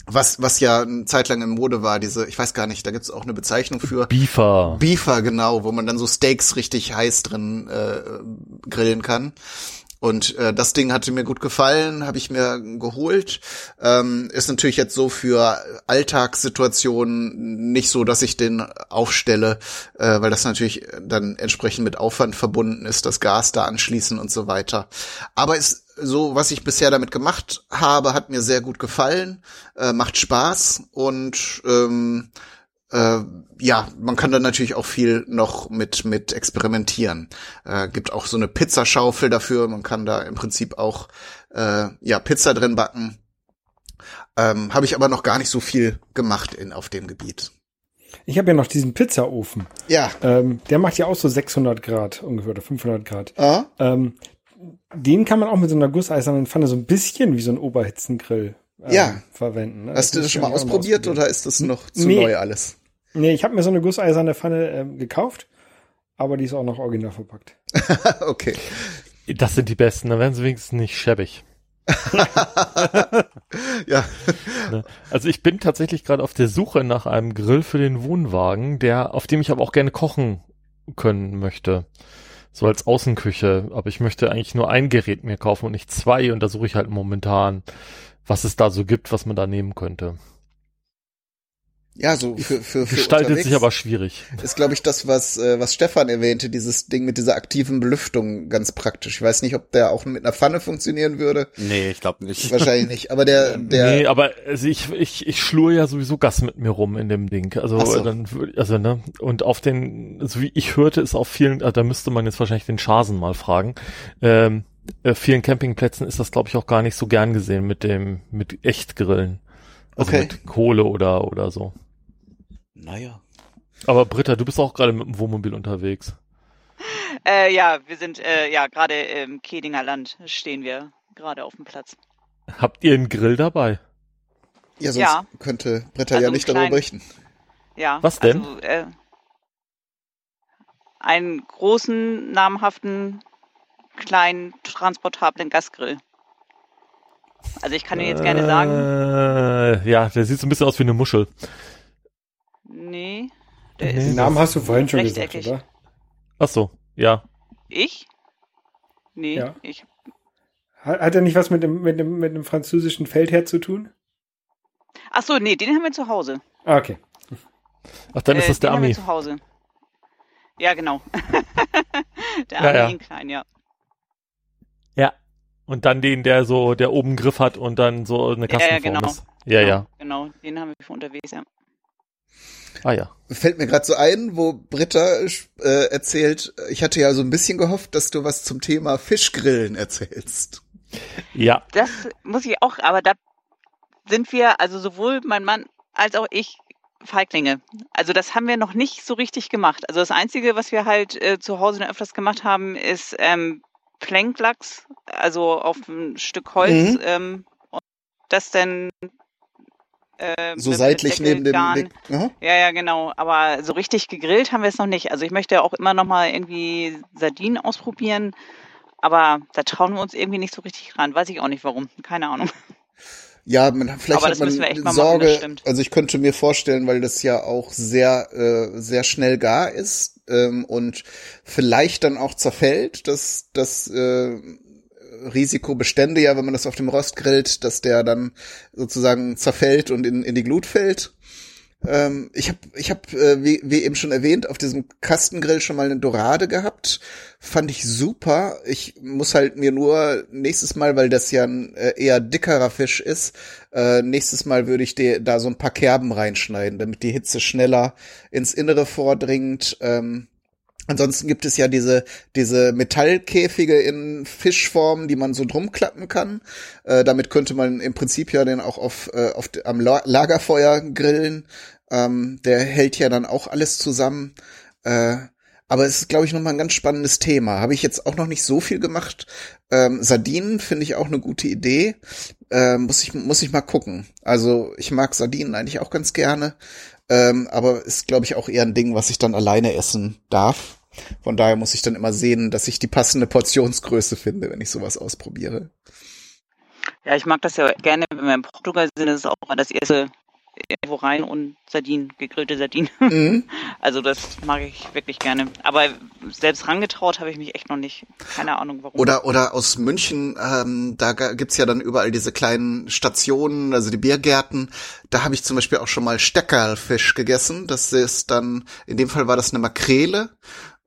Speaker 1: was, was ja eine Zeit lang in Mode war, diese, ich weiß gar nicht, da gibt's auch eine Bezeichnung für.
Speaker 5: Beefer.
Speaker 1: Beefer, genau, wo man dann so Steaks richtig heiß drin äh, grillen kann. Und äh, das Ding hatte mir gut gefallen, habe ich mir geholt. Ähm, ist natürlich jetzt so für Alltagssituationen nicht so, dass ich den aufstelle, äh, weil das natürlich dann entsprechend mit Aufwand verbunden ist, das Gas da anschließen und so weiter. Aber ist so, was ich bisher damit gemacht habe, hat mir sehr gut gefallen, äh, macht Spaß und ähm, äh, ja, man kann dann natürlich auch viel noch mit mit experimentieren. Äh, gibt auch so eine Pizzaschaufel dafür. Man kann da im Prinzip auch äh, ja Pizza drin backen. Ähm, habe ich aber noch gar nicht so viel gemacht in auf dem Gebiet.
Speaker 3: Ich habe ja noch diesen Pizzaofen.
Speaker 1: Ja.
Speaker 3: Ähm, der macht ja auch so 600 Grad ungefähr oder 500 Grad.
Speaker 1: Ah?
Speaker 3: Ähm, den kann man auch mit so einer gusseisernen Pfanne so ein bisschen wie so ein Oberhitzengrill ähm,
Speaker 1: Ja.
Speaker 3: verwenden. Ne?
Speaker 1: Hast du das schon mal ausprobiert oder ist das noch zu
Speaker 3: Nee.
Speaker 1: neu alles?
Speaker 3: Nee, ich habe mir so eine gusseiserne Pfanne ähm, gekauft, aber die ist auch noch original verpackt. [laughs]
Speaker 1: okay.
Speaker 5: Das sind die besten, dann werden sie wenigstens nicht schäbig. [laughs]
Speaker 1: Ja.
Speaker 5: Ne? Also ich bin tatsächlich gerade auf der Suche nach einem Grill für den Wohnwagen, der, auf dem ich aber auch gerne kochen können möchte. So als Außenküche. Aber ich möchte eigentlich nur ein Gerät mir kaufen und nicht zwei. Und da suche ich halt momentan, was es da so gibt, was man da nehmen könnte.
Speaker 1: Ja, so für, für, für
Speaker 5: Gestaltet
Speaker 1: unterwegs
Speaker 5: sich aber schwierig.
Speaker 1: ist, glaube ich, das, was, äh, was Stefan erwähnte, dieses Ding mit dieser aktiven Belüftung ganz praktisch. Ich weiß nicht, ob der auch mit einer Pfanne funktionieren würde.
Speaker 4: Nee, ich glaube nicht.
Speaker 1: Wahrscheinlich nicht. Aber der, [laughs] der,
Speaker 5: nee, aber also ich, ich, ich schlur ja sowieso Gas mit mir rum in dem Ding. Also
Speaker 1: so.
Speaker 5: dann würd- also ne und auf den, so wie ich hörte, ist auf vielen, äh, da müsste man jetzt wahrscheinlich den Schasen mal fragen. Ähm, äh, vielen Campingplätzen ist das glaube ich auch gar nicht so gern gesehen mit dem mit Echtgrillen. Also
Speaker 1: Okay.
Speaker 5: mit Kohle oder, oder so.
Speaker 1: Naja.
Speaker 5: Aber Britta, du bist auch gerade mit dem Wohnmobil unterwegs.
Speaker 2: Äh, ja, wir sind äh, ja gerade im Kedinger Land stehen wir gerade auf dem Platz.
Speaker 5: Habt ihr einen Grill dabei?
Speaker 1: Ja, sonst
Speaker 2: Ja.
Speaker 1: könnte Britta
Speaker 2: Also
Speaker 1: ja nicht darüber berichten.
Speaker 2: Ja.
Speaker 5: Was denn?
Speaker 2: Also, äh, einen großen, namhaften, kleinen, transportablen Gasgrill. Also ich kann dir jetzt gerne sagen,
Speaker 5: Äh, ja, der sieht so ein bisschen aus wie eine Muschel.
Speaker 2: Nee, der
Speaker 5: Nee.
Speaker 2: ist
Speaker 3: Den Namen hast du vorhin schon gesagt, oder?
Speaker 5: Ach so, ja.
Speaker 2: ich? Nee,
Speaker 3: Ja.
Speaker 2: ich.
Speaker 3: Hat, hat er nicht was mit dem, mit dem, mit dem französischen Feldherr zu tun?
Speaker 2: Ach so, nee, den haben wir zu Hause.
Speaker 3: Ah, okay.
Speaker 5: Ach, dann ist
Speaker 2: Äh,
Speaker 5: das der
Speaker 2: den haben
Speaker 5: Ami.
Speaker 2: wir zu Hause. Ja, genau. [laughs] der
Speaker 5: Ja,
Speaker 2: Ami
Speaker 5: ja.
Speaker 2: in klein, ja.
Speaker 5: Ja. Und dann den, der so, der oben einen Griff hat und dann so eine
Speaker 2: Ja, ja,
Speaker 5: Kastenform
Speaker 2: genau.
Speaker 5: ist. Ja, ja.
Speaker 2: Genau, den haben wir für unterwegs, ja.
Speaker 5: Ah ja.
Speaker 1: Fällt mir gerade so ein, wo Britta äh, erzählt, ich hatte ja so ein bisschen gehofft, dass du was zum Thema Fischgrillen erzählst.
Speaker 5: Ja.
Speaker 2: Das muss ich auch, aber da sind wir, also sowohl mein Mann als auch ich, Feiglinge. Also das haben wir noch nicht so richtig gemacht. Also das Einzige, was wir halt äh, zu Hause noch öfters gemacht haben, ist ähm, Planklachs, also auf ein Stück Holz,
Speaker 1: Mhm.
Speaker 2: ähm, und das dann äh,
Speaker 1: So seitlich neben dem. Aha.
Speaker 2: Ja, ja, genau. Aber so richtig gegrillt haben wir es noch nicht. Also ich möchte auch immer noch mal irgendwie Sardinen ausprobieren. Aber da trauen wir uns irgendwie nicht so richtig ran. Weiß ich auch nicht warum. Keine Ahnung. [laughs]
Speaker 1: Ja, man, vielleicht
Speaker 2: Aber
Speaker 1: hat
Speaker 2: das
Speaker 1: man
Speaker 2: müssen wir echt mal machen,
Speaker 1: Sorge,
Speaker 2: stimmt.
Speaker 1: also ich könnte mir vorstellen, weil das ja auch sehr, äh, sehr schnell gar ist ähm, und vielleicht dann auch zerfällt, dass das äh, Risiko bestände ja, wenn man das auf dem Rost grillt, dass der dann sozusagen zerfällt und in, in die Glut fällt. Ähm, ich habe, ich hab, äh, wie, wie eben schon erwähnt, auf diesem Kastengrill schon mal eine Dorade gehabt. Fand ich super. Ich muss halt mir nur nächstes Mal, weil das ja ein äh, eher dickerer Fisch ist, äh, nächstes Mal würde ich dir da so ein paar Kerben reinschneiden, damit die Hitze schneller ins Innere vordringt. Ähm, Ansonsten gibt es ja diese, diese Metallkäfige in Fischform, die man so drum klappen kann. Äh, damit könnte man im Prinzip ja den auch auf, äh, auf am La Lagerfeuer grillen. Ähm, der hält ja dann auch alles zusammen. Äh, aber es ist, glaube ich, nochmal ein ganz spannendes Thema. Habe ich jetzt auch noch nicht so viel gemacht. Ähm, Sardinen finde ich auch eine gute Idee. Ähm, muss ich, muss ich mal gucken. Also ich mag Sardinen eigentlich auch ganz gerne. Ähm, aber ist, glaube ich, auch eher ein Ding, was ich dann alleine essen darf. Von daher muss ich dann immer sehen, dass ich die passende Portionsgröße finde, wenn ich sowas ausprobiere.
Speaker 2: Ja, ich mag das ja gerne, wenn wir in Portugal sind, das ist auch mal das erste irgendwo rein und Sardinen, gegrillte Sardinen.
Speaker 1: Mhm. [laughs]
Speaker 2: Also das mag ich wirklich gerne. Aber selbst rangetraut habe ich mich echt noch nicht. Keine Ahnung warum.
Speaker 1: Oder, oder aus München, ähm, da gibt's ja dann überall diese kleinen Stationen, also die Biergärten. Da habe ich zum Beispiel auch schon mal Steckerlfisch gegessen. Das ist dann, in dem Fall war das eine Makrele.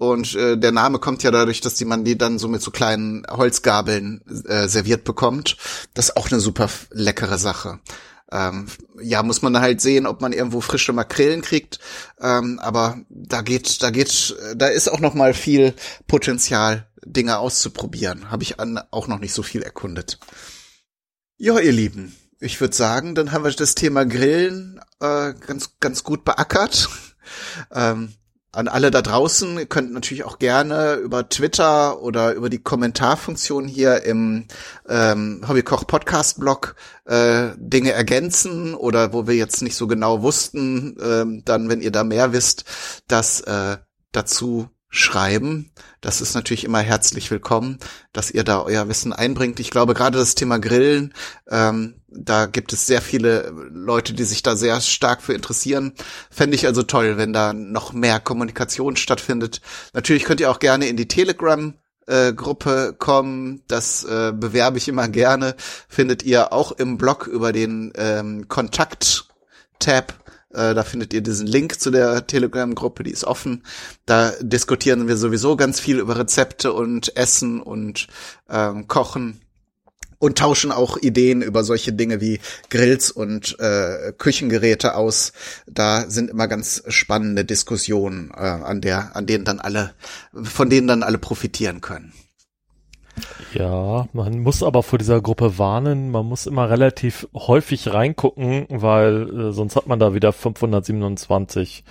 Speaker 1: Und äh, der Name kommt ja dadurch, dass die man die dann so mit so kleinen Holzgabeln äh, serviert bekommt. Das ist auch eine super leckere Sache. Ähm, ja, muss man halt sehen, ob man irgendwo frische Makrelen kriegt. Ähm, aber da geht, da geht, da ist auch noch mal viel Potenzial, Dinge auszuprobieren. Habe ich an, auch noch nicht so viel erkundet. Ja, ihr Lieben, ich würde sagen, dann haben wir das Thema Grillen äh, ganz, ganz gut beackert. [laughs] Ähm, an alle da draußen, ihr könnt natürlich auch gerne über Twitter oder über die Kommentarfunktion hier im ähm, Hobbykoch Podcast Blog äh, Dinge ergänzen oder wo wir jetzt nicht so genau wussten, ähm, dann, wenn ihr da mehr wisst, das äh, dazu schreiben. Das ist natürlich immer herzlich willkommen, dass ihr da euer Wissen einbringt. Ich glaube, gerade das Thema Grillen, ähm, da gibt es sehr viele Leute, die sich da sehr stark für interessieren. Fände ich also toll, wenn da noch mehr Kommunikation stattfindet. Natürlich könnt ihr auch gerne in die Telegram äh, Gruppe kommen. Das äh, bewerbe ich immer gerne. Findet ihr auch im Blog über den ähm, Kontakt-Tab. Äh, da findet ihr diesen Link zu der Telegram-Gruppe, die ist offen. Da diskutieren wir sowieso ganz viel über Rezepte und Essen und ähm, Kochen und tauschen auch Ideen über solche Dinge wie Grills und äh, Küchengeräte aus. Da sind immer ganz spannende Diskussionen, äh, an der, an denen dann alle, von denen dann alle profitieren können.
Speaker 5: Ja, man muss aber vor dieser Gruppe warnen, man muss immer relativ häufig reingucken, weil äh, sonst hat man da wieder 527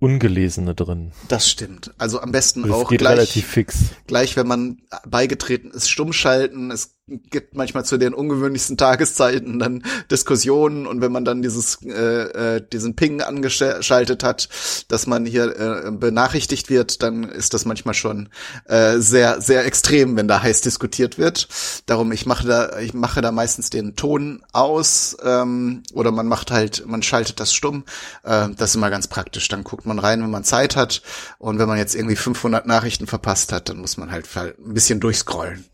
Speaker 5: Ungelesene drin.
Speaker 1: Das stimmt. Also am besten
Speaker 5: Das
Speaker 1: auch
Speaker 5: geht
Speaker 1: gleich,
Speaker 5: relativ fix.
Speaker 1: gleich, wenn man beigetreten ist, stumm schalten. Es gibt manchmal zu den ungewöhnlichsten Tageszeiten dann Diskussionen und wenn man dann dieses äh, äh, diesen Ping angeschaltet hat, dass man hier äh, benachrichtigt wird, dann ist das manchmal schon äh, sehr sehr extrem, wenn da heiß diskutiert wird. Darum ich mache da ich mache da meistens den Ton aus ähm, oder man macht halt man schaltet das stumm. Äh, das ist immer ganz praktisch. Dann guckt man rein, wenn man Zeit hat und wenn man jetzt irgendwie 500 Nachrichten verpasst hat, dann muss man halt ein bisschen durchscrollen.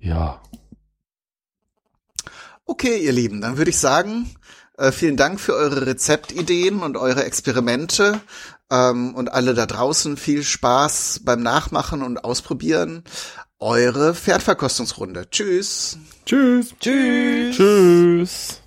Speaker 5: Ja.
Speaker 1: Okay, ihr Lieben, dann würde ich sagen, äh, vielen Dank für eure Rezeptideen und eure Experimente. Ähm, und alle da draußen viel Spaß beim Nachmachen und Ausprobieren. Eure Pferdverkostungsrunde. Tschüss.
Speaker 3: Tschüss.
Speaker 5: Tschüss. Tschüss.